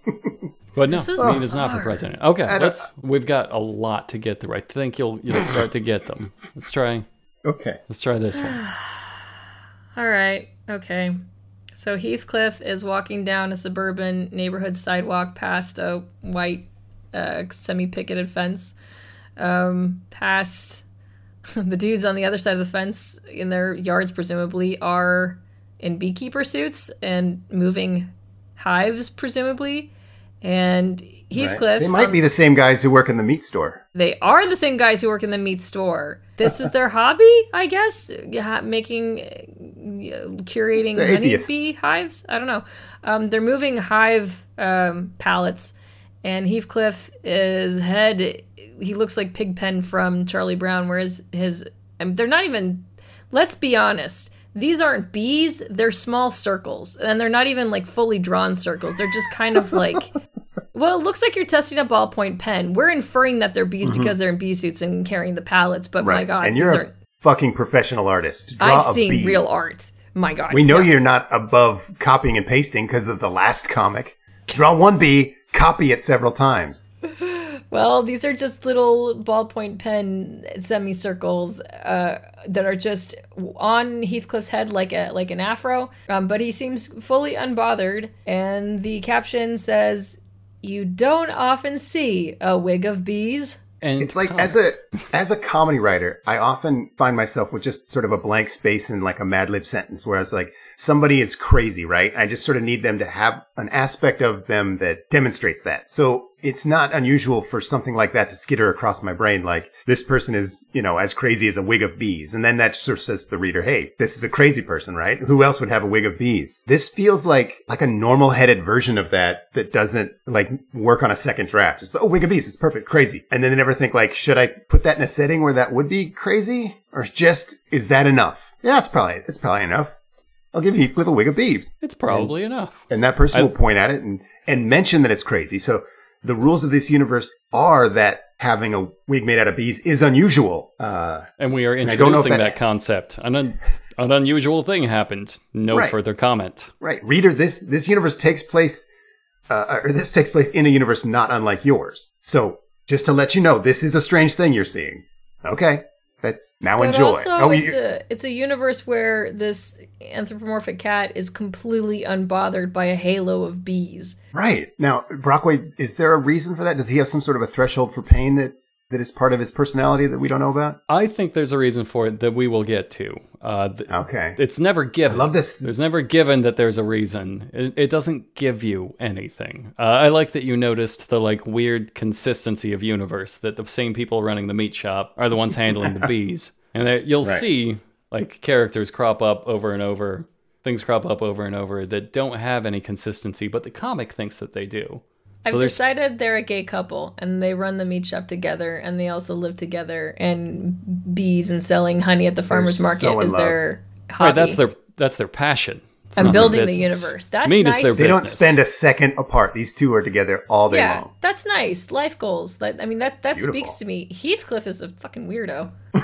but no,
This is
meat is not for president. Okay,
don't-
let's. We've got a lot to get through. I think you'll you'll start to get them. Let's try.
Okay.
Let's try this one.
All right. Okay. So Heathcliff is walking down a suburban neighborhood sidewalk past a white uh, semi-picketed fence. Um, past the dudes on the other side of the fence in their yards, presumably, are in beekeeper suits and moving hives, presumably. And Heathcliff.
They might
um,
be the same guys who work in the meat store.
They are the same guys who work in the meat store. This is their hobby, I guess, making, uh, curating
They're atheists.
honeybee hives. I don't know. Um, they're moving hive um, pallets, and Heathcliff is head. He looks like Pigpen from Charlie Brown, whereas his. And they're not even. Let's be honest. These aren't bees. They're small circles, and they're not even like fully drawn circles. They're just kind of like. Well, it looks like you're testing a ballpoint pen. We're inferring that they're bees because they're in bee suits and carrying the pallets. But my God,
and you're a
are
fucking professional artist. Draw
I've seen
bee.
real art. My God,
We know
no.
you're not above copying and pasting because of the last comic. Draw one bee, copy it several times.
Well, these are just little ballpoint pen semicircles uh, that are just on Heathcliff's head like a like an afro. Um, but he seems fully unbothered, and the caption says, "You don't often see a wig of bees."
And
It's like as a as a comedy writer, I often find myself with just sort of a blank space in like a Mad Lib sentence where I was like, somebody is crazy, right? I just sort of need them to have an aspect of them that demonstrates that. So it's not unusual for something like that to skitter across my brain, like this person is, you know, as crazy as a wig of bees. And then that sort of says to the reader, hey, this is a crazy person, right? Who else would have a wig of bees? This feels like like a normal headed version of that that doesn't like work on a second draft. It's oh wig of bees, it's perfect, crazy. And then they never think like, should I put that in a setting where that would be crazy? Or just is that enough? Yeah, it's probably it's probably enough. I'll give Heathcliff a wig of bees
it's probably enough.
and that person
I-
will point at it and and mention that it's crazy. So the rules of this universe are that having a wig made out of bees is unusual. Uh,
And we are
I don't know if
introducing
that-
that, concept. An, un- an unusual thing happened. No
Right.
further comment.
right, reader. This this universe takes place, uh, or this takes place in a universe not unlike yours. So just to let you know, this is a strange thing you're seeing. Okay, that's now
But
enjoy.
also,
oh,
it's
you,
a it's a universe where this anthropomorphic cat is completely unbothered by a halo of bees.
right now, Brockway. Is there a reason for that? Does he have some sort of a threshold for pain that that is part of his personality that we don't know about?
I think there's a reason for it that we will get to. Uh, th-
Okay,
it's never given.
I love this.
There's never given that there's a reason. It, it doesn't give you anything. Uh, I like that you noticed the like weird consistency of universe that the same people running the meat shop are the ones handling the bees, and that you'll
Right.
see like characters crop up over and over, things crop up over and over that don't have any consistency, but the comic thinks that they do.
I've
So
decided they're a gay couple and they run the meat shop together and they also live together and bees and selling honey at the farmers market
so
is
love.
their hobby.
right. That's their that's their passion. It's
I'm building the universe. That's
Meat is
nice.
their
They don't spend a second apart. These two are together all day
yeah,
long.
that's nice. Life goals. That I mean that that
beautiful.
speaks to me. Heathcliff is a fucking weirdo.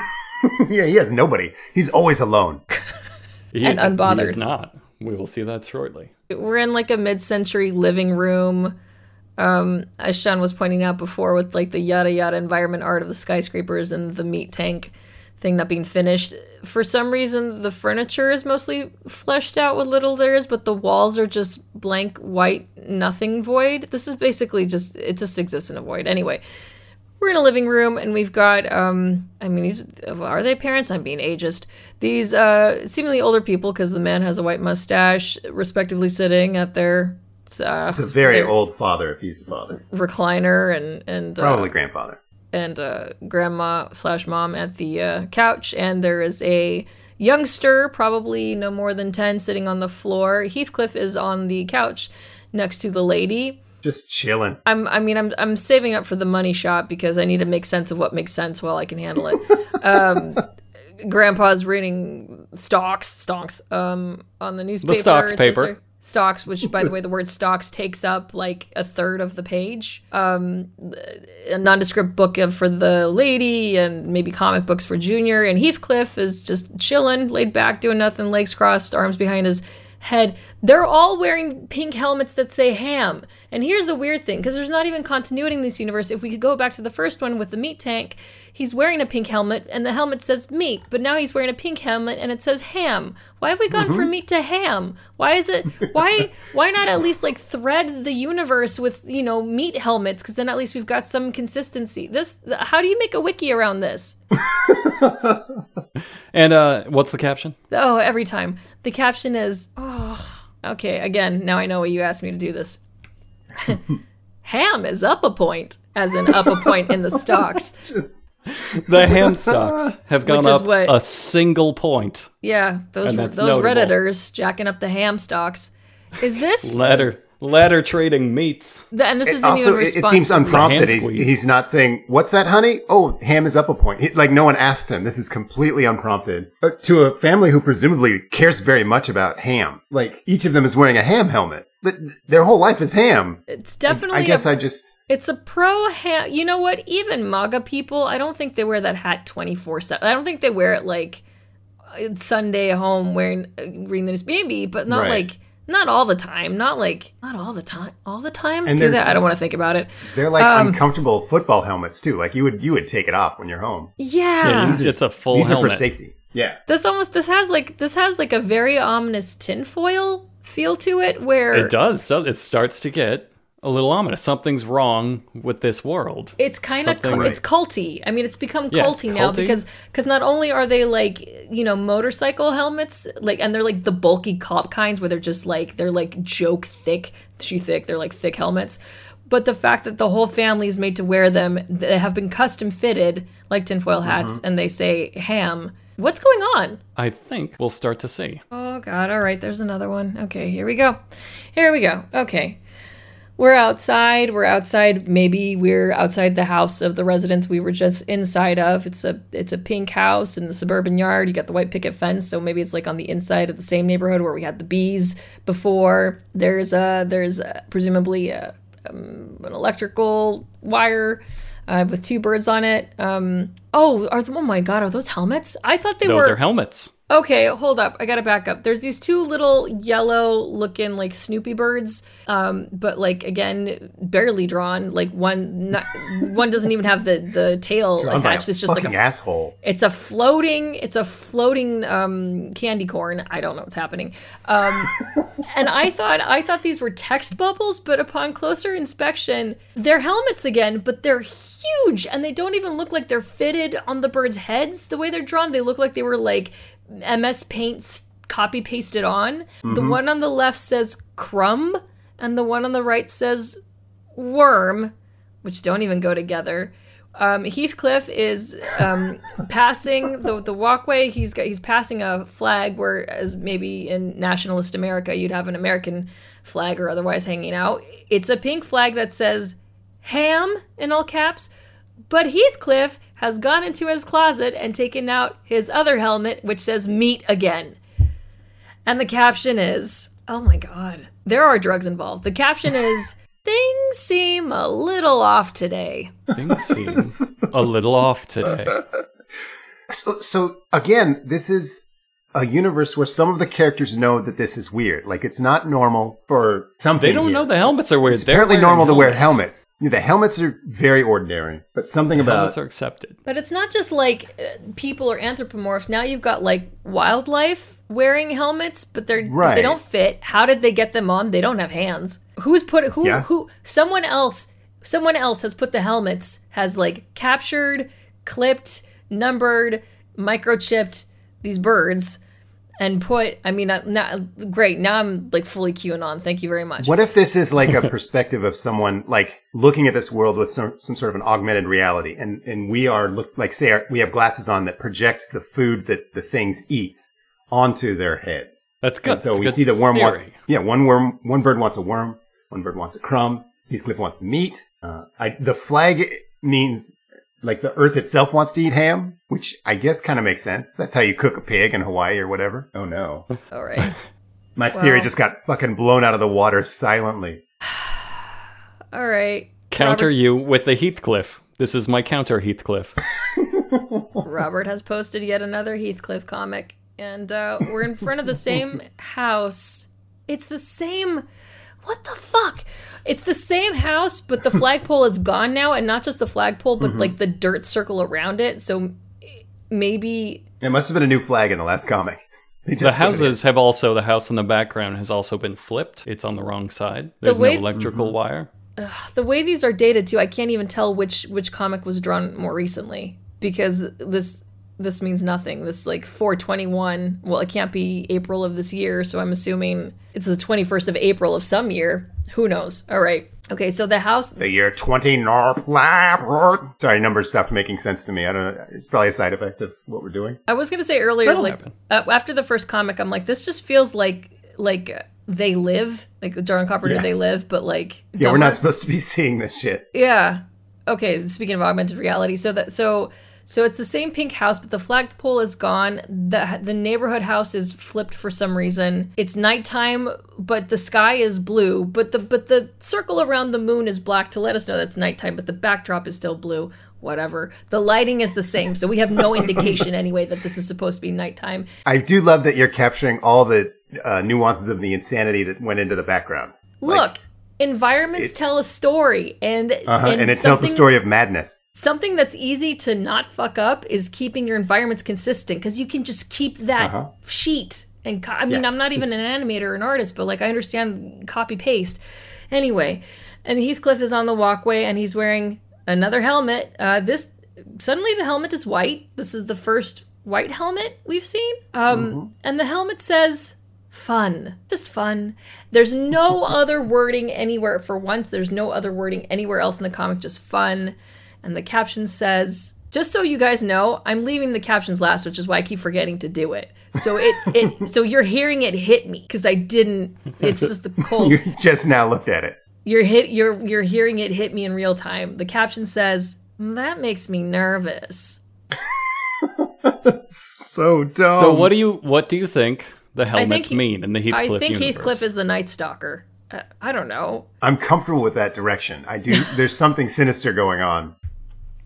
yeah, he has nobody. He's always alone.
He-
and unbothered.
He is not. We will see that shortly.
We're in like a mid-century living room. Um, as Sean was pointing out before, with like the yada yada environment art of the skyscrapers and the meat tank thing not being finished. For some reason, the furniture is mostly fleshed out with little layers, but the walls are just blank white, nothing void. This is basically just it just exists in a void. Anyway, we're in a living room and we've got um i mean these are they parents i'm being ageist these uh seemingly older people because the man has a white mustache respectively sitting at their uh,
It's a very old father if he's a father.
recliner and and uh,
Probably grandfather.
and uh, grandma slash mom at the uh, couch, and there is a youngster, probably no more than ten, sitting on the floor. Heathcliff is on the couch next to the lady.
Just chilling.
I'm, I mean, I'm, I'm saving up for the money shot because I need to make sense of what makes sense while I can handle it. um, Grandpa's reading stocks, stocks, um, on the newspaper.
The stocks
It says
paper.
Stocks, which by the way, the word stocks takes up like a third of the page. Um, a nondescript book of, for the lady and maybe comic books for Junior. And Heathcliff is just chilling, laid back, doing nothing, legs crossed, arms behind his head. they're all wearing pink helmets that say ham. And here's the weird thing because there's not even continuity in this universe. If we could go back to the first one with the meat tank, he's wearing a pink helmet and the helmet says meat, but now he's wearing a pink helmet and it says ham. Why have we gone
Mm-hmm.
from meat to ham? Why is it why why not at least like thread the universe with, you know, meat helmets cuz then at least we've got some consistency. This how do you make a wiki around this?
And uh, what's the caption?
Oh, every time. The caption is, oh, okay, again, now I know why you asked me to do this. Ham is up a point, as in up a point in the stocks.
Just
The ham stocks have gone up
what-
a single point.
Yeah, those
And
those
notable.
redditors jacking up the ham stocks. Is this?
Ladder, ladder trading meats.
the, and this isn't
also,
even
it, it seems unprompted. He's, he's not saying, "What's that, honey?" Oh, ham is up a point. He- like no one asked him. This is completely unprompted. But to a family who presumably cares very much about ham, like each of them is wearing a ham helmet. But their whole life is ham.
It's definitely.
I guess
a,
I just
It's a pro ham. You know what? Even MAGA people, I don't think they wear that hat twenty four seven. I don't think they wear it like uh, Sunday home wearing uh, reading the news, maybe, but not
Right.
like not all the time. Not like not all the time. All the time.
And
Do that. I don't want to think about it.
they're like
Um,
uncomfortable football helmets too. Like you would you would take it off when you're home.
Yeah.
It's a full
These are for safety. Yeah.
this almost this has like this has like a very ominous tinfoil feel to it, where
It does. So it starts to get a little ominous. Something's wrong with this world.
It's kind of
Something-
it's culty. I mean, it's become
Yeah,
culty now
culty.
because because not only are they like you know motorcycle helmets like and they're like the bulky cop kinds where they're just like they're like joke thick, she thick. They're like thick helmets. But the fact that the whole family is made to wear them, they have been custom fitted like tinfoil hats,
Mm-hmm.
and they say ham. What's going on?
I think we'll start to see.
Oh God! All right, there's another one. Okay, here we go. Here we go. Okay, we're outside. We're outside. Maybe we're outside the house of the residence we were just inside of. It's a it's a pink house in the suburban yard. You got the white picket fence, so maybe it's like on the inside of the same neighborhood where we had the bees before. There's a there's a, presumably a, um, an electrical wire. Uh, with two birds on it. Um, oh, are th- oh my god, are those helmets? I thought they were Those
are helmets.
Okay, hold up. I gotta back up. There's these two little yellow looking like Snoopy birds, um, but like again, barely drawn. Like one, not, one doesn't even have the the tail
Drawn
attached. It's just like
fucking
a
asshole.
it's a floating it's a floating um candy corn i don't know what's happening um and i thought i thought these were text bubbles but upon closer inspection they're helmets again but they're huge and they don't even look like they're fitted on the birds heads the way they're drawn they look like they were like ms Paint's copy pasted on the one on the left says crumb and the one on the right says worm which don't even go together. Um, Heathcliff is um, passing the, the walkway. He's got, he's passing a flag, whereas maybe in nationalist America you'd have an American flag or otherwise hanging out. It's a pink flag that says "ham" in all caps. But Heathcliff has gone into his closet and taken out his other helmet, which says meet again. And the caption is, "Oh my God, there are drugs involved." The caption is. Things seem a little off today.
Things seem a little off today.
So, so again, this is a universe where some of the characters know that this is weird. Like it's not normal for something.
They don't
here.
know the helmets are weird.
It's
They're
apparently
wearing
normal to wear helmets. Yeah, the helmets are very ordinary, but something about
Helmets are accepted.
But it's not just like uh, people are anthropomorph. Now you've got like wildlife wearing helmets, but they're
Right.
they don't fit. How did they get them on? They don't have hands. Who's put who
Yeah.
who someone else someone else has put the helmets has like captured, clipped, numbered, microchipped these birds and put I mean uh, not great. Now I'm like fully QAnon. Thank you very much.
What if this is like a perspective of someone like looking at this world with some, some sort of an augmented reality, and and we are look like say our, we have glasses on that project the food that the things eat onto their heads.
That's good.
And so
That's
we
good
see the worm
theory.
wants yeah one worm one bird wants a worm, one bird wants a crumb. Heathcliff wants meat. Uh, I, the flag means like the earth itself wants to eat ham, which I guess kind of makes sense. That's how you cook a pig in Hawaii or whatever. Oh no.
All right.
My theory
Well-
just got fucking blown out of the water silently.
All right.
Counter
Robert's-
you with the Heathcliff. This is my counter Heathcliff.
Robert has posted yet another Heathcliff comic, and uh, we're in front of the same house it's the same. What the fuck? It's the same house, but the flagpole is gone now, and not just the flagpole, but mm-hmm. like the dirt circle around it. So maybe
It must have been a new flag in the last comic.
The
just put it in.
houses have also the house in the background has also been flipped. It's on the wrong side. There's
way-
no electrical mm-hmm. wire.
the way these are dated too. I can't even tell which which comic was drawn more recently because this this means nothing. This like 421. Well, it can't be April of this year, so I'm assuming it's the 21st of April of some year. Who knows? All right. Okay, so the house
The year 20 North Labrador. Sorry, numbers stopped making sense to me. I don't know. It's probably a side effect of what we're doing.
I was gonna say earlier,
That'll
like uh, after the first comic, I'm like, this just feels like like uh, they live, like the John Carpenter,
Yeah.
they live, but like
Yeah, we're not supposed to be seeing this shit.
Yeah. Okay. Speaking of augmented reality, so that so so it's the same pink house, but the flagpole is gone. the The neighborhood house is flipped for some reason. It's nighttime, but the sky is blue. But the but the circle around the moon is black to let us know that's nighttime. But the backdrop is still blue. Whatever. The lighting is the same, so we have no indication anyway that this is supposed to be nighttime.
I do love that you're capturing all the uh, nuances of the insanity that went into the background.
Look. Environments
it's-
tell a story, and
Uh-huh.
and,
And, it tells the story of madness.
something that's easy to not fuck up is keeping your environments consistent because you can just keep that
Uh-huh.
sheet and co- i mean
Yeah,
i'm not even an animator or an artist but like i understand copy paste anyway and heathcliff is on the walkway and he's wearing another helmet uh, this suddenly the helmet is white this is the first white helmet we've seen um, and the helmet says fun. Just fun. There's no other wording anywhere. For once there's no other wording anywhere else in the comic. Just fun. And the caption says just so you guys know i'm leaving the captions last which is why i keep forgetting to do it. So it, it so you're hearing it hit me because i didn't. It's just the cold.
You just now looked at it.
you're hit you're you're hearing it hit me in real time. The caption says that makes me nervous.
So dumb.
So what do you what do you think the helmets
he-
mean in the Heathcliff
i
Heathcliff
think
universe?
heathcliff is the night stalker uh, i don't know
I'm comfortable with that direction. I do. There's something sinister going on.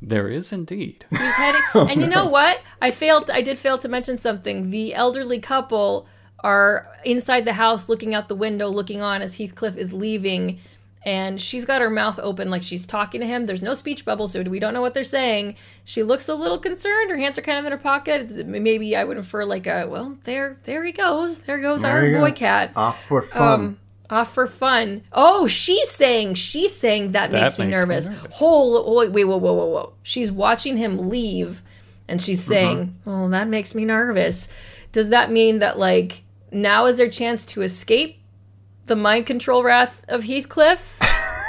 There is indeed.
He's heading. and you know what? I failed. I did fail to mention something. The elderly couple are inside the house, looking out the window, looking on as Heathcliff is leaving, and she's got her mouth open like she's talking to him. There's no speech bubble, so we don't know what they're saying. She looks a little concerned. Her hands are kind of in her pocket. It's, maybe I would infer like a well, there, there he goes. There goes
There
our boy
goes.
cat.
Off for fun.
Um, off for fun. Oh, she's saying she's saying that,
That
makes me
makes me
nervous.
nervous.
Whole wait, wait, whoa, whoa, whoa, whoa. She's watching him leave, and she's
Mm-hmm.
saying, "Oh, that makes me nervous." Does that mean that like now is their chance to escape the mind control wrath of Heathcliff?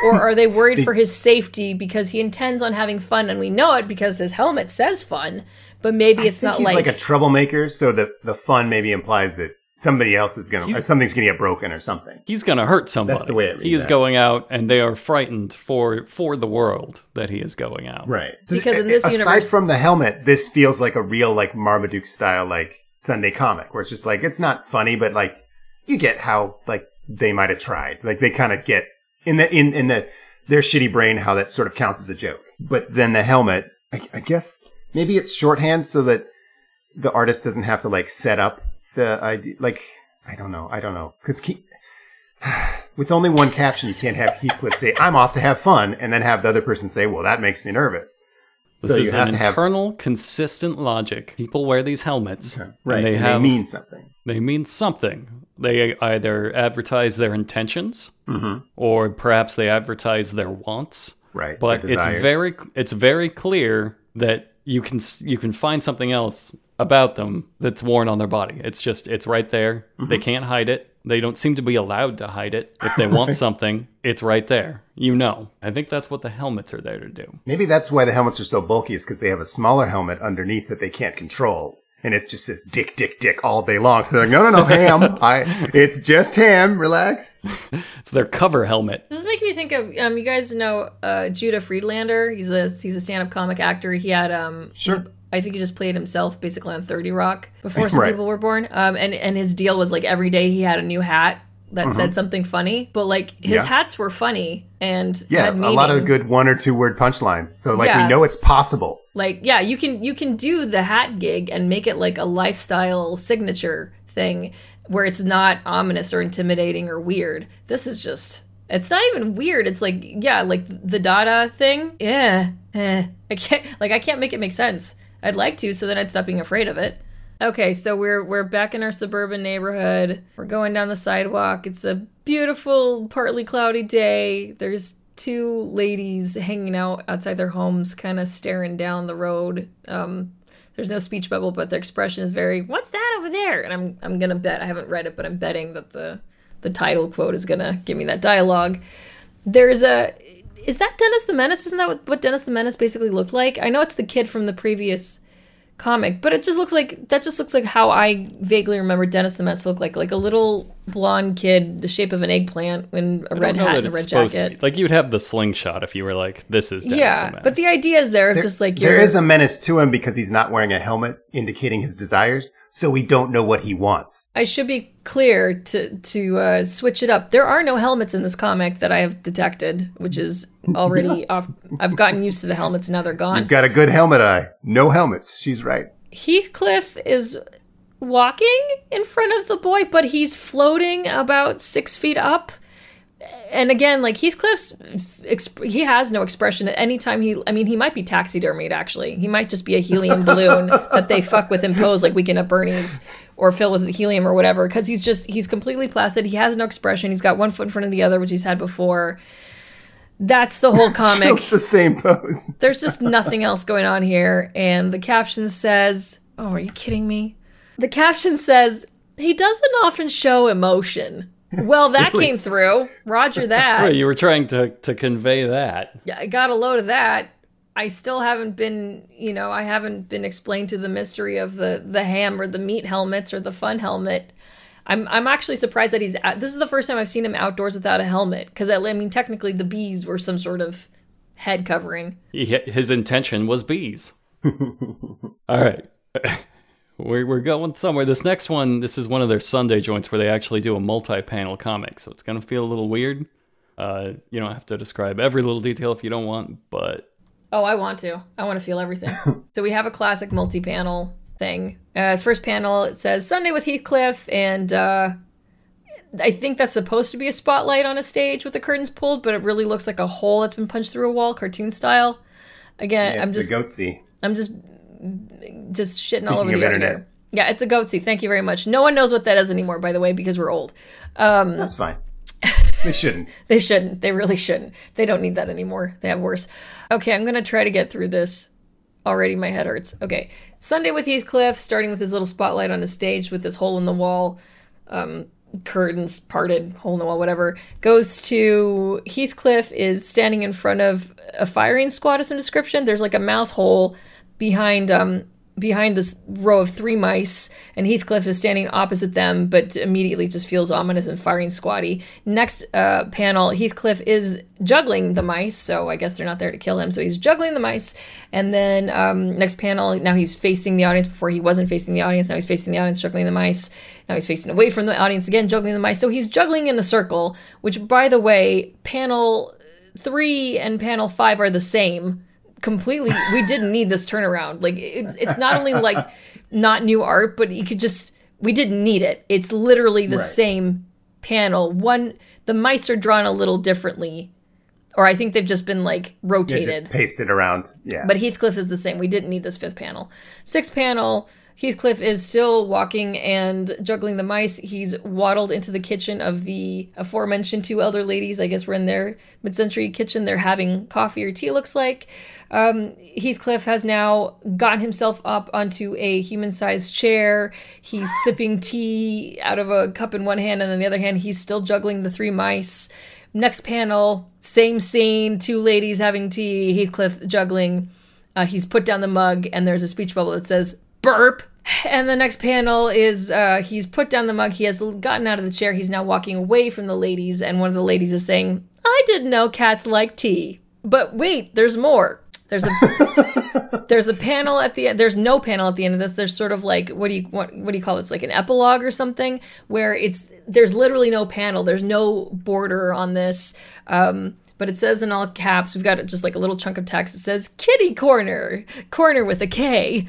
or are they worried for his safety because he intends on having fun and we know it because his helmet says fun, but maybe it's
I think
not
he's
like,
like, a troublemaker, so the the fun maybe implies that somebody else is gonna, or something's gonna get broken or something.
He's going to hurt somebody.
That's the way it
he is
reads
going out, and they are frightened for for the world that he is going out.
Right.
Because in this
aside
universe-
from the helmet, this feels like a real like Marmaduke style like Sunday comic, where it's just like it's not funny, but like you get how like they might have tried. Like they kind of get in the in in the their shitty brain how that sort of counts as a joke. But then the helmet, I, I guess maybe it's shorthand so that the artist doesn't have to like set up the idea. Like I don't know, I don't know, because. With only one caption, you can't have Heathcliff say, I'm off to have fun, and then have the other person say, Well, that makes me nervous.
This
So
is
have
an
to have-
internal, consistent logic. People wear these helmets,
Right.
and they have
they mean something.
they mean something. They either advertise their intentions,
Mm-hmm.
or perhaps they advertise their wants.
Right.
But it's very it's very clear that you can you can find something else about them that's worn on their body. It's just it's right there.
Mm-hmm.
They can't hide it. They don't seem to be allowed to hide it. If they want something, it's right there. You know. I think that's what the helmets are there to do.
Maybe that's why the helmets are so bulky, is because they have a smaller helmet underneath that they can't control. And it's just says dick, dick, dick all day long. So they're like, no, no, no, ham. I, it's just ham. Relax.
It's their cover helmet.
This is making me think of um, you guys know uh, Judah Friedlander. He's a he's a stand up comic actor. He had um
Sure.
I think he just played himself basically on Thirty Rock before some
Right.
people were born. Um, and and his deal was like every day he had a new hat that said something funny, but like his.
Yeah.
hats were funny and
Yeah. A lot of good one or two word punchlines. So like
Yeah.
we know it's possible.
Like yeah, you can you can do the hat gig and make it like a lifestyle signature thing where it's not ominous or intimidating or weird. This is just it's not even weird. It's like yeah, like the Dada thing. Yeah, eh. I can't like I can't make it make sense. I'd like to, so then I'd stop being afraid of it. Okay, so we're we're back in our suburban neighborhood. We're going down the sidewalk. It's a beautiful, partly cloudy day. There's two ladies hanging out outside their homes, kind of staring down the road. Um, there's no speech bubble, but their expression is very, "What's that over there?" And I'm I'm gonna bet I haven't read it, but I'm betting that the the title quote is gonna give me that dialogue. There's a is that Dennis the Menace? Isn't that what, what Dennis the Menace basically looked like? I know it's the kid from the previous comic, but it just looks like that just looks like how I vaguely remember Dennis the Menace to look like, like a little blonde kid, the shape of an eggplant, in a
I
red hat and a red
supposed
jacket.
Like you'd have the slingshot if you were like, "This is Dennis the
yeah,
Menace.
but the idea is there, of
There-
just like
there
you're,
is a menace to him because he's not wearing a helmet indicating his desires, so we don't know what he wants.
I should be clear to to uh, switch it up. There are no helmets in this comic that I have detected, which is already off. I've gotten used to the helmets, now they're gone.
You've got a good helmet eye. No helmets. She's right.
Heathcliff is walking in front of the boy, but he's floating about six feet up. And again, like Heathcliff's, exp- he has no expression at any time. He, I mean, he might be taxidermied. Actually, he might just be a helium balloon that they fuck with and pose like Weekend at Bernie's, or fill with helium or whatever. Because he's just he's completely placid. He has no expression. He's got one foot in front of the other, which he's had before. That's the whole comic
it's the same pose.
there's just nothing else going on here. And the caption says, Oh, are you kidding me? The caption says, He doesn't often show emotion. Well, that
really
came through. Roger that.
Right, you were trying to to convey that.
Yeah, I got a load of that. I still haven't been, you know, I haven't been explained to the mystery of the the ham or the meat helmets or the fun helmet. I'm I'm actually surprised that he's out. This is the first time I've seen him outdoors without a helmet because I, I mean technically the bees were some sort of head covering.
He, his intention was bees. All right. We're, we're going somewhere. This next one, this is one of their Sunday joints where they actually do a multi panel comic. So it's going to feel a little weird. Uh, you don't have to describe every little detail if you don't want, but
Oh, I want to. I want to feel everything. so we have a classic multi-panel thing. Uh, first panel it says Sunday with Heathcliff, and uh, I think that's supposed to be a spotlight on a stage with the curtains pulled, but it really looks like a hole that's been punched through a wall, cartoon style. Again,
Yeah,
I'm just
the goatse.
I'm just just shitting all over the
internet.
here. Yeah, it's a goatse. Thank you very much. No one knows what that is anymore, by the way, because we're old. Um,
That's fine. They shouldn't.
they shouldn't. They really shouldn't. They don't need that anymore. They have worse. Okay, I'm gonna try to get through this. Already my head hurts. Okay. Sunday with Heathcliff, starting with his little spotlight on his stage with this hole in the wall, um, curtains parted, hole in the wall, whatever. Goes to Heathcliff is standing in front of a firing squad as some description. There's like a mouse hole behind um behind this row of three mice, and Heathcliff is standing opposite them, but immediately just feels ominous and firing squatty. Next uh, panel, Heathcliff is juggling the mice, so I guess they're not there to kill him, so he's juggling the mice. And then um, next panel, now he's facing the audience. Before he wasn't facing the audience, now he's facing the audience, juggling the mice. Now he's facing away from the audience again, juggling the mice. So he's juggling in a circle, which, by the way, panel three and panel five are the same completely we didn't need this turnaround like it's it's not only like not new art but you could just we didn't need it it's literally the
Right.
same panel one the mice are drawn a little differently or i think they've just been like
Yeah,
rotated
just paste it around. Yeah.
but Heathcliff is the same. We didn't need this fifth panel. Sixth panel, Heathcliff is still walking and juggling the mice. He's waddled into the kitchen of the aforementioned two elder ladies. I guess we're in their mid century kitchen. They're having coffee or tea, looks like. Um, Heathcliff has now gotten himself up onto a human sized chair. He's sipping tea out of a cup in one hand, and in the other hand, he's still juggling the three mice. Next panel, same scene, two ladies having tea, Heathcliff juggling. Uh, he's put down the mug, and there's a speech bubble that says burp. And the next panel is uh, he's put down the mug. He has gotten out of the chair. He's now walking away from the ladies, and one of the ladies is saying, I didn't know cats like tea. But wait, there's more. There's a there's a panel at the end. There's no panel at the end of this. There's sort of like what do you what, what do you call it? It's like an epilogue or something where it's there's literally no panel. There's no border on this. Um, but it says in all caps. We've got just like a little chunk of text. It says "Kitty Corner," corner with a K.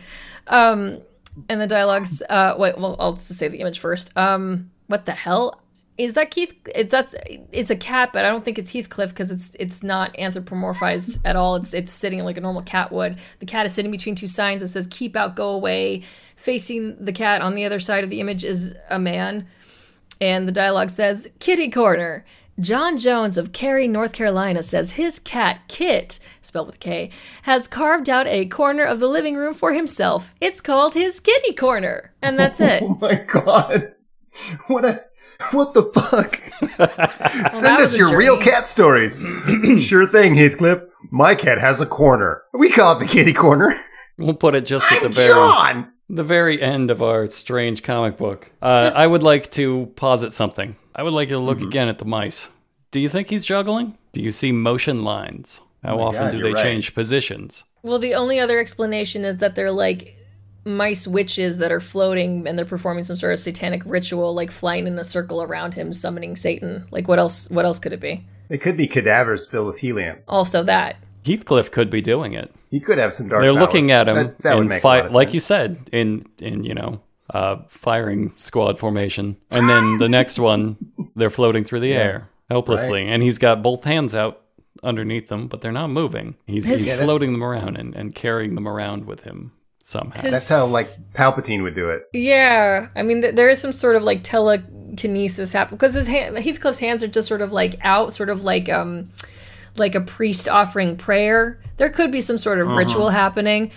Um, and the dialogues. Uh, wait, well, I'll just say the image first. Um, what the hell is that, Keith? It, that's it's a cat, but I don't think it's Heathcliff because it's it's not anthropomorphized at all. It's it's sitting like a normal cat would. The cat is sitting between two signs that says "Keep out, go away." Facing the cat on the other side of the image is a man, and the dialogue says "Kitty corner." John Jones of Cary, North Carolina says his cat, Kit, spelled with K, has carved out a corner of the living room for himself. It's called his kitty corner. And that's it.
Oh my god. What a what the fuck? Send us
was a
your real cat stories. sure thing, Heathcliff. My cat has a corner. We call it the kitty corner.
We'll put it just at the
I'm
very
John.
The very end of our strange comic book. Uh, I would like to posit something. I would like you to look
Mm-hmm.
again at the mice. Do you think he's juggling? Do you see motion lines? How
my
often
God,
do they
right.
change positions?
Well, the only other explanation is that they're like mice witches that are floating and they're performing some sort of satanic ritual, like flying in a circle around him, summoning Satan. Like, what else? What else could it be?
It could be cadavers filled with helium.
Also, that.
Heathcliff could be doing it.
He could have some dark.
They're
powers.
looking at him
That, that
in
make
fi- like you said in in you know uh, firing squad formation, and then the next one they're floating through the air helplessly, and he's got both hands out underneath them, but they're not moving. He's,
His-
he's
Yeah,
floating them around and, and carrying them around with him somehow.
That's how like Palpatine would do it.
Yeah, I mean, th- there is some sort of like telekinesis happen because his hand, Heathcliff's hands are just sort of like out, sort of like um, like a priest offering prayer. There could be some sort of ritual happening.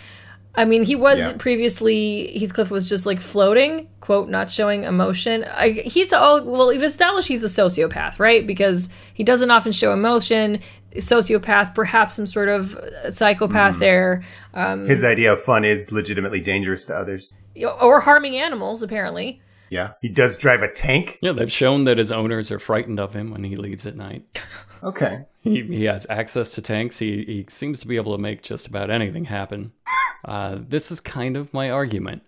I mean, he was
Yeah.
previously Heathcliff was just like floating, quote, not showing emotion. I, he's all well. We've established he's a sociopath, right? Because he doesn't often show emotion. Sociopath, perhaps some sort of uh, psychopath there, um,
His idea of fun is legitimately dangerous to others.
or harming animals. Apparently,
Yeah, he does drive a tank.
yeah, they've shown that his owners are frightened of him when he leaves at night.
Okay,
He, he has access to tanks. He, he seems to be able to make just about anything happen. Uh, this is kind of my argument.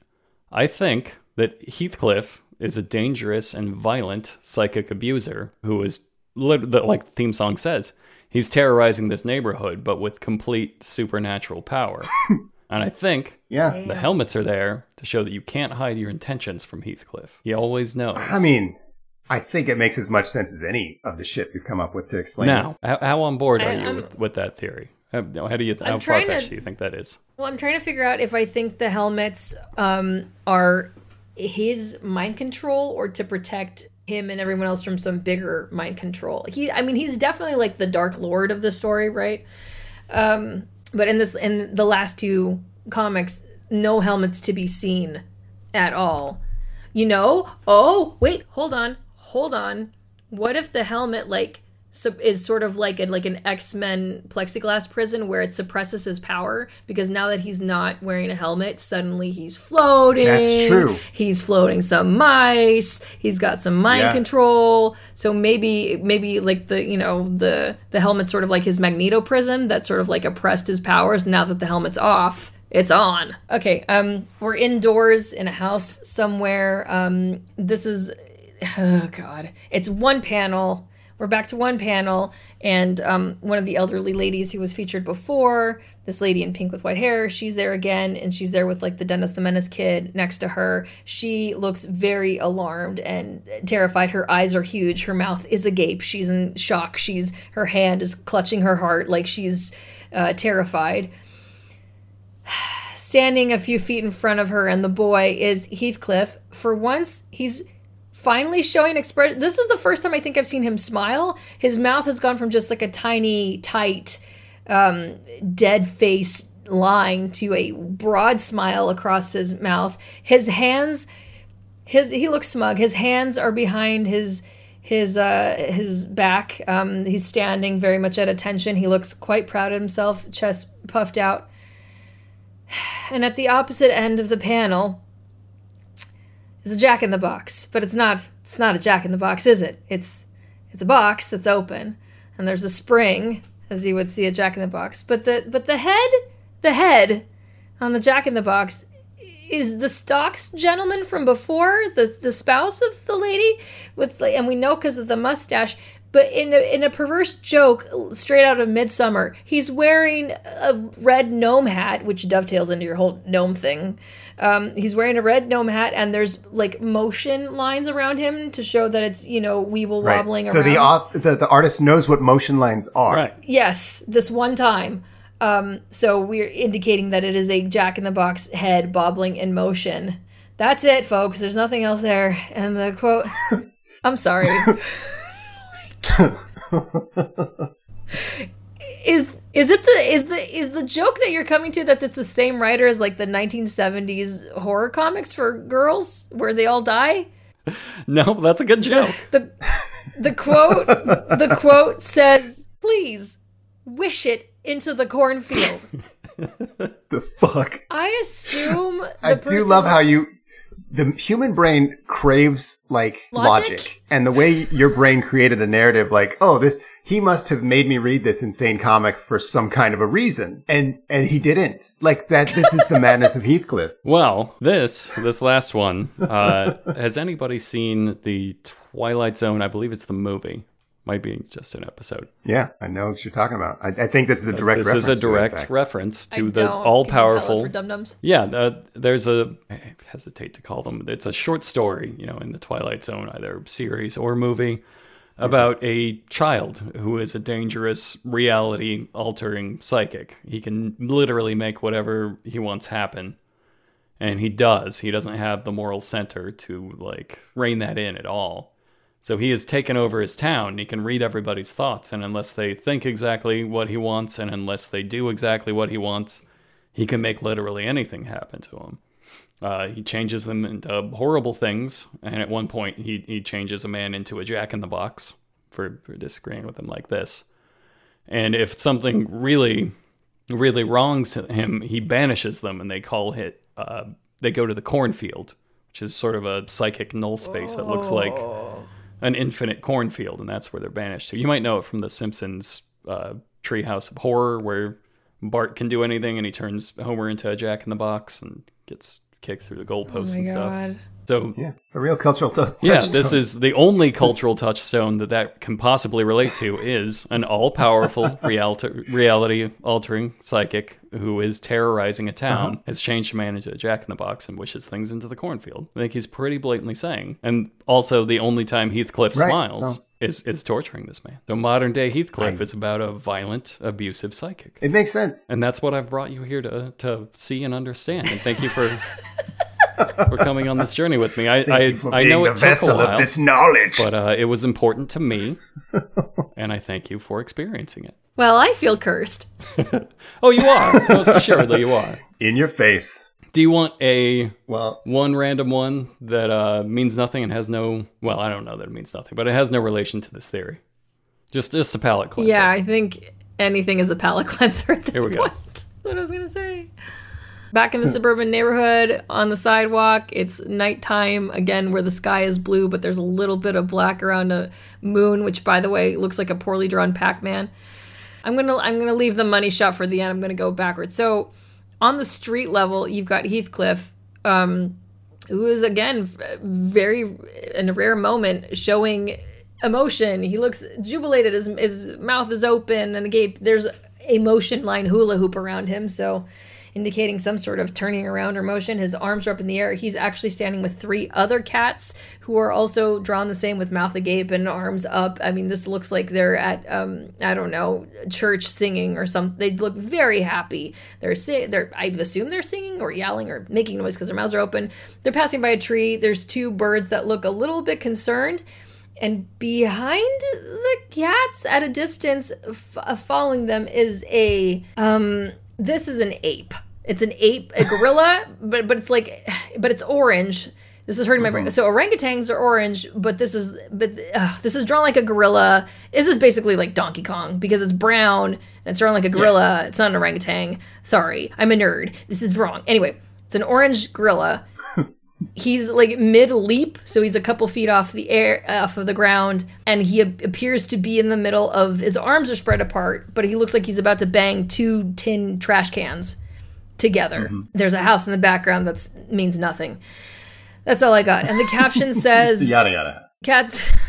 I think that Heathcliff is a dangerous and violent psychic abuser who is, like the theme song says, he's terrorizing this neighborhood, but with complete supernatural power. and I think
yeah.
the helmets are there to show that you can't hide your intentions from Heathcliff. He always knows.
I mean, I think it makes as much sense as any of the shit we've come up with to explain
now,
this.
how, how on board are
I-
you with, with that theory? How, how do you how
I'm
far
trying to-
fetched do you think that is?
Well, I'm trying to figure out if I think the helmets um, are his mind control or to protect him and everyone else from some bigger mind control. He, I mean, he's definitely like the Dark Lord of the story, right? Um, but in this, in the last two comics, no helmets to be seen at all. You know? Oh, wait, hold on, hold on. What if the helmet like so is sort of like a, like an X Men plexiglass prison where it suppresses his power because now that he's not wearing a helmet, suddenly he's floating.
That's true.
He's floating some mice. He's got some mind
Yeah.
control. So maybe maybe like the you know the the helmet's sort of like his magneto prism that sort of like oppressed his powers. Now that the helmet's off. It's on. Okay, um, we're indoors in a house somewhere. Um, this is, oh god, it's one panel. We're back to one panel, and um, one of the elderly ladies who was featured before, this lady in pink with white hair, she's there again, and she's there with like the Dennis the Menace kid next to her. She looks very alarmed and terrified. Her eyes are huge. Her mouth is agape. She's in shock. She's her hand is clutching her heart like she's uh, terrified standing a few feet in front of her, and the boy is Heathcliff. For once, he's finally showing expression. This is the first time I think I've seen him smile. His mouth has gone from just like a tiny, tight, um, dead face line to a broad smile across his mouth. His hands, his he looks smug. His hands are behind his his uh his back. Um, he's standing very much at attention. He looks quite proud of himself, chest puffed out. And at the opposite end of the panel is a jack in the box, but it's not it's not a jack in the box, is it? It's it's a box that's open and there's a spring as you would see a jack in the box. But the but the head, the head on the jack in the box is the Stocks gentleman from before, the the spouse of the lady with and we know cuz of the mustache but in a, in a perverse joke straight out of Midsummer, he's wearing a red gnome hat, which dovetails into your whole gnome thing. Um, he's wearing a red gnome hat, and there's like motion lines around him to show that it's you know Weeble
Right.
wobbling
So
around.
the, auth- the the artist knows what motion lines are.
Right.
Yes, this one time. Um, so we're indicating that it is a Jack in the Box head bobbling in motion. That's it, folks. There's nothing else there. And the quote I'm sorry. is is it the is the is the joke that you're coming to that it's the same writer as like the 1970s horror comics for girls where they all die?
No, that's a good joke.
The the quote the quote says, "Please wish it into the cornfield."
The fuck.
I assume the
I do love how you. The human brain craves like
Logic?
logic? and the way your brain created a narrative, like, oh, this he must have made me read this insane comic for some kind of a reason, and and he didn't. Like that. This is the madness of Heathcliff.
Well, this this last one. Uh, has anybody seen the Twilight Zone? I believe it's the movie. Might be just an episode.
Yeah, I know what you're talking about. I, I think this is a direct.
this
reference
is a
to it, in
direct reference
I
to the all
Can you tell it
powerful.
dum-dums.
Yeah, uh, there's a. I hesitate to call them. It's a short story, you know, in the Twilight Zone, either series or movie, about a child who is a dangerous reality altering psychic. He can literally make whatever he wants happen. And he does. He doesn't have the moral center to like rein that in at all. So he has taken over his town. He can read everybody's thoughts, and unless they think exactly what he wants, and unless they do exactly what he wants, he can make literally anything happen to him. Uh, he changes them into horrible things, and at one point, he, he changes a man into a jack in the box for, for disagreeing with him like this. And if something really, really wrongs him, he banishes them, and they call it. Uh, they go to the cornfield, which is sort of a psychic null space that looks like an infinite cornfield, and that's where they're banished to. You might know it from The Simpsons uh, Treehouse of Horror, where Bart can do anything, and he turns Homer into a Jack in the Box and gets kicked through the goalposts
Oh my
and stuff. So
Yeah, it's a real cultural t-
yeah,
touchstone.
this is the only cultural touchstone that that can possibly relate to is an all-powerful reality reality-altering psychic who is terrorizing a town,
Uh-huh.
has changed a man into a jack in the box and wishes things into the cornfield. I think he's pretty blatantly saying, and also the only time Heathcliff
Right,
smiles
so-
is is torturing this man. So modern day Heathcliff
I-
is about a violent, abusive psychic.
It makes sense.
And that's what I've brought you here to to see and understand. And thank you for for coming on this journey with me. I
Thank
I,
you for
I
being
know
the
it took a
vessel
while,
of this knowledge.
but uh, it was important to me, and I thank you for experiencing it.
Well, I feel cursed.
Oh, you are most assuredly you are.
In your face.
Do you want a
Well,
one random one that uh, means nothing and has no? Well, I don't know that it means nothing, but it has no relation to this theory. Just just a palate cleanser.
Yeah, I think anything is a palate cleanser at this
Here we go.
point. That's what I was gonna say. Back in the suburban neighborhood on the sidewalk, it's nighttime again where the sky is blue, but there's a little bit of black around a moon, which by the way looks like a poorly drawn Pac-Man. I'm gonna I'm gonna leave the money shot for the end. I'm gonna go backwards. So on the street level, you've got Heathcliff, um, who is again very in a rare moment showing emotion. He looks jubilated. His his mouth is open and agape. There's a motion line hula hoop around him, so indicating some sort of turning around or motion. His arms are up in the air. He's actually standing with three other cats who are also drawn the same with mouth agape and arms up. I mean, this looks like they're at um I don't know church singing or something. They look very happy. They're si- they're I assume they're singing or yelling or making noise because their mouths are open. They're passing by a tree. There's two birds that look a little bit concerned. And behind the cats at a distance, f- uh, following them, is a um. This is an ape. It's an ape, a gorilla, but but it's like, but it's orange. This is hurting my brain. So orangutans are orange, but this is but uh, this is drawn like a gorilla. This is basically like Donkey Kong because it's brown and it's drawn like a gorilla. It's not an orangutan. Sorry, I'm a nerd. This is wrong. Anyway, it's an orange gorilla he's like mid leap so he's a couple feet off the air off of the ground and he ap- appears to be in the middle of his arms are spread apart but he looks like he's about to bang two tin trash cans together mm-hmm. there's a house in the background that means nothing that's all i got and the caption says
yada yada.
Cats.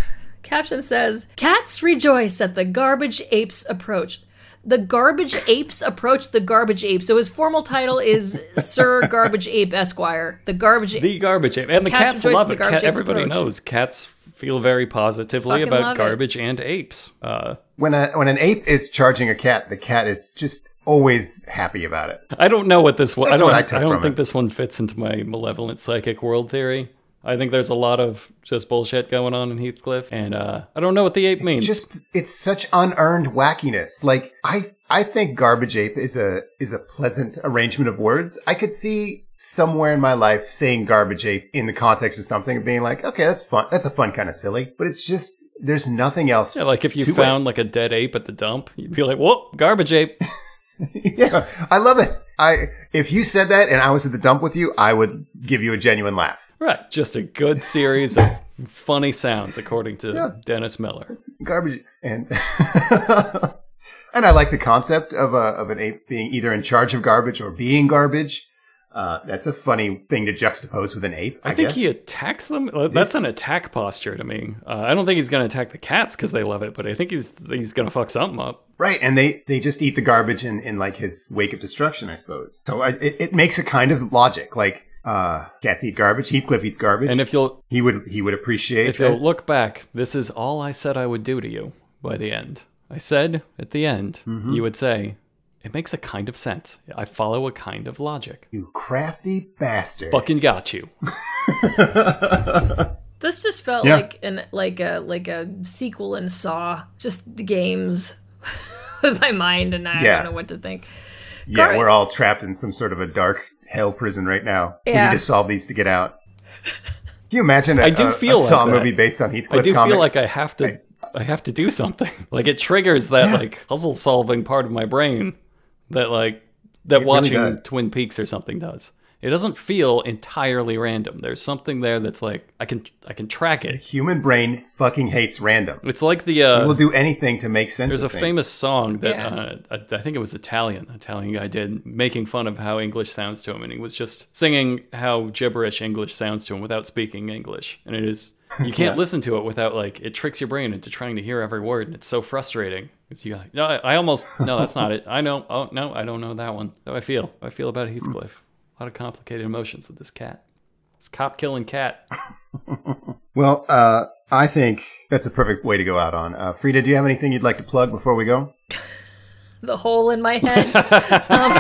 Caption says, Cats rejoice at the garbage ape's approach. The Garbage Apes approach the Garbage Ape. So his formal title is Sir Garbage Ape Esquire. The Garbage Ape.
The garbage ape. And the
Cats
cats, love it.
the garbage
Cat, everybody
approach.
knows cats feel very positively
Fucking
about
love it.
garbage and apes. Uh,
When a when an ape is charging a cat, the cat is just always happy about it.
I don't know what this one. I don't.
what I
I, don't
from
think
it.
this one fits into my malevolent psychic world theory. I think there's a lot of just bullshit going on in Heathcliff, and uh, I don't know what the ape means.
It's just it's such unearned wackiness. Like I I think garbage ape is a is a pleasant arrangement of words. I could see somewhere in my life saying garbage ape in the context of something and being like, okay, that's fun. That's a fun kind of silly, but it's just there's nothing else.
yeah, like if you
to it.
found like a dead ape at the dump, you'd be like, "Whoa, garbage ape!"
yeah, I love it. I if you said that and I was at the dump with you, I would give you a genuine laugh.
right, just a good series of funny sounds, according to Dennis Miller.
Garbage and and I like the concept of a of an ape being either in charge of garbage or being garbage. Uh, that's a funny thing to juxtapose with an ape. I,
I think
guess.
he attacks them. That's an attack posture to me. Uh, I don't think he's going to attack the cats because they love it, but I think he's he's going to fuck something up.
right, and they they just eat the garbage in in like his wake of destruction, I suppose. So I, it it makes a kind of logic. Like uh, cats eat garbage, Heathcliff eats garbage,
And if you'll
he would he would appreciate.
if you'll look back, this is all I said I would do to you by the end. I said at the end,
Mm-hmm.
you would say, it makes a kind of sense. I follow a kind of logic.
you crafty bastard.
Fucking got you.
This just felt
Yeah.
like an like a like a sequel in Saw. Just the games with my mind, and I
Yeah.
don't know what to think.
yeah,
Gar-
we're all trapped in some sort of a dark hell prison right now.
Yeah.
We need to solve these to get out. Can you imagine a,
I do
a-
feel
a
like
Saw
that.
movie based on Heathcliff
I do
comics?
feel like I have to. I, have to do something. Like it triggers that like puzzle solving part of my brain that like that
really
watching
does.
Twin Peaks or something does. It doesn't feel entirely random. There's something there that's like I can I can track it.
human brain fucking hates random.
It's like the uh,
We'll do anything to make sense.
There's a
things.
famous song that
Yeah.
uh, I, I think it was Italian. Italian guy did making fun of how English sounds to him, and he was just singing how gibberish English sounds to him without speaking English. And it is you can't listen to it without like it tricks your brain into trying to hear every word, and it's so frustrating. It's you like, no, I, I almost no, that's not it. I know. Oh no, I don't know that one. How I feel. How I feel about Heathcliff. A lot of complicated emotions with this cat. This cop killing cat.
Well, uh, I think that's a perfect way to go out on. Uh, Fryda, do you have anything you'd like to plug before we go?
The hole in my head. Um,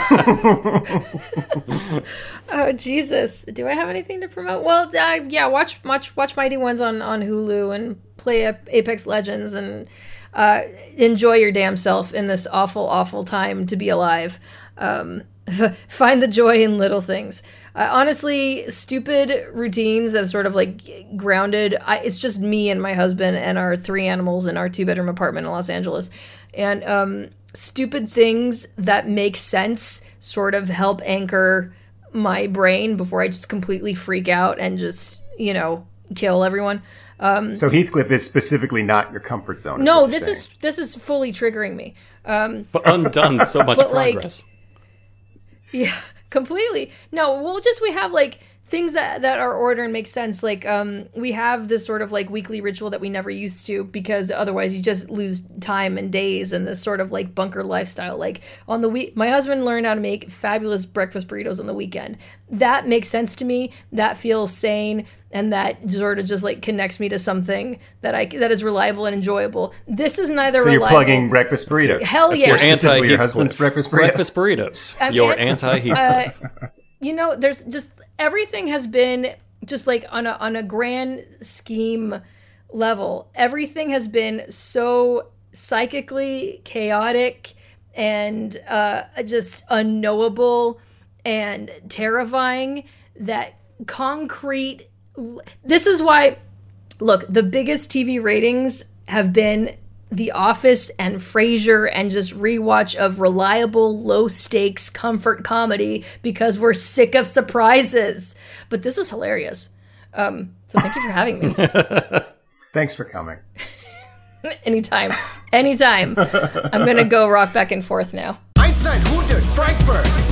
oh Jesus! Do I have anything to promote? Well, uh, yeah. Watch watch watch Mighty Ones on on Hulu and play Apex Legends and uh, enjoy your damn self in this awful awful time to be alive. Um, find the joy in little things. Uh, honestly, stupid routines of sort of like grounded. I, it's just me and my husband and our three animals in our two bedroom apartment in Los Angeles, and um, stupid things that make sense sort of help anchor my brain before I just completely freak out and just you know kill everyone.
So Heathcliff is specifically not your comfort zone.
No, this
saying.
is this is fully triggering me. Um,
But undone so much
But, like,
progress.
Yeah, completely. No, well, just we have like things that that are order and make sense. Like, um, we have this sort of like weekly ritual that we never used to because otherwise you just lose time and days and this sort of like bunker lifestyle. Like on the week, my husband learned how to make fabulous breakfast burritos on the weekend. That makes sense to me. That feels sane. And that sort of just like connects me to something that I that is reliable and enjoyable. This is neither
So you're
reliable.
plugging breakfast burritos.
Hell
That's
yeah.
your-
You're
your
Anti-Heathcliff.
husband's breakfast burritos.
Breakfast burritos.
I'm
Your
an-
anti Heathcliff.
you know there's just everything has been just like on a on a grand scheme level everything has been so psychically chaotic and uh just unknowable and terrifying that concrete this is why look the biggest tv ratings have been the Office and Frasier and just rewatch of reliable, low stakes comfort comedy because we're sick of surprises. But this was hilarious. Um, so thank you for having me.
Thanks for coming.
anytime, anytime. I'm gonna go rock back and forth now.
Einstein 100 Frankfurt.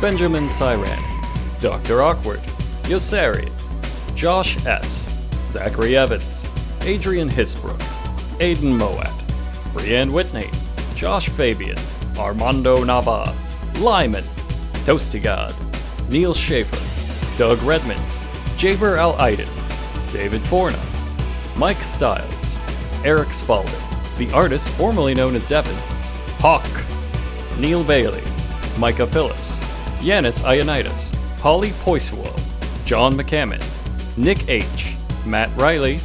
Benjamin Cyran, Dr. Awkward, Yosari, Josh S., Zachary Evans, Adrian Hisbrook, Aidan Moat, Brianne Whitney, Josh Fabian, Armando Nava, Lyman, Toasty God, Neil Schaefer, Doug Redmond, Jaber Al Aiden, David Forna, Mike Stiles, Eric Spalding, the artist formerly known as Devin, Hawk, Neil Bailey, Micah Phillips, Yanis Ionitis, Holly Poiswell, John McCammon, Nick H., Matt Riley,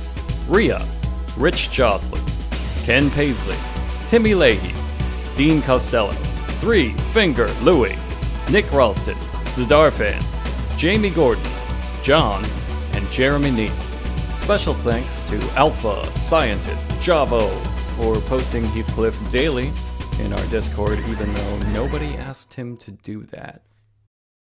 Rhea, Rich Joslin, Ken Paisley, Timmy Leahy, Dean Costello, Three Finger Louie, Nick Ralston, Zadarfan, Jamie Gordon, John, and Jeremy Neal. Special thanks to Alpha Scientist Javo for posting Heathcliff daily in our Discord, even though nobody asked him to do that.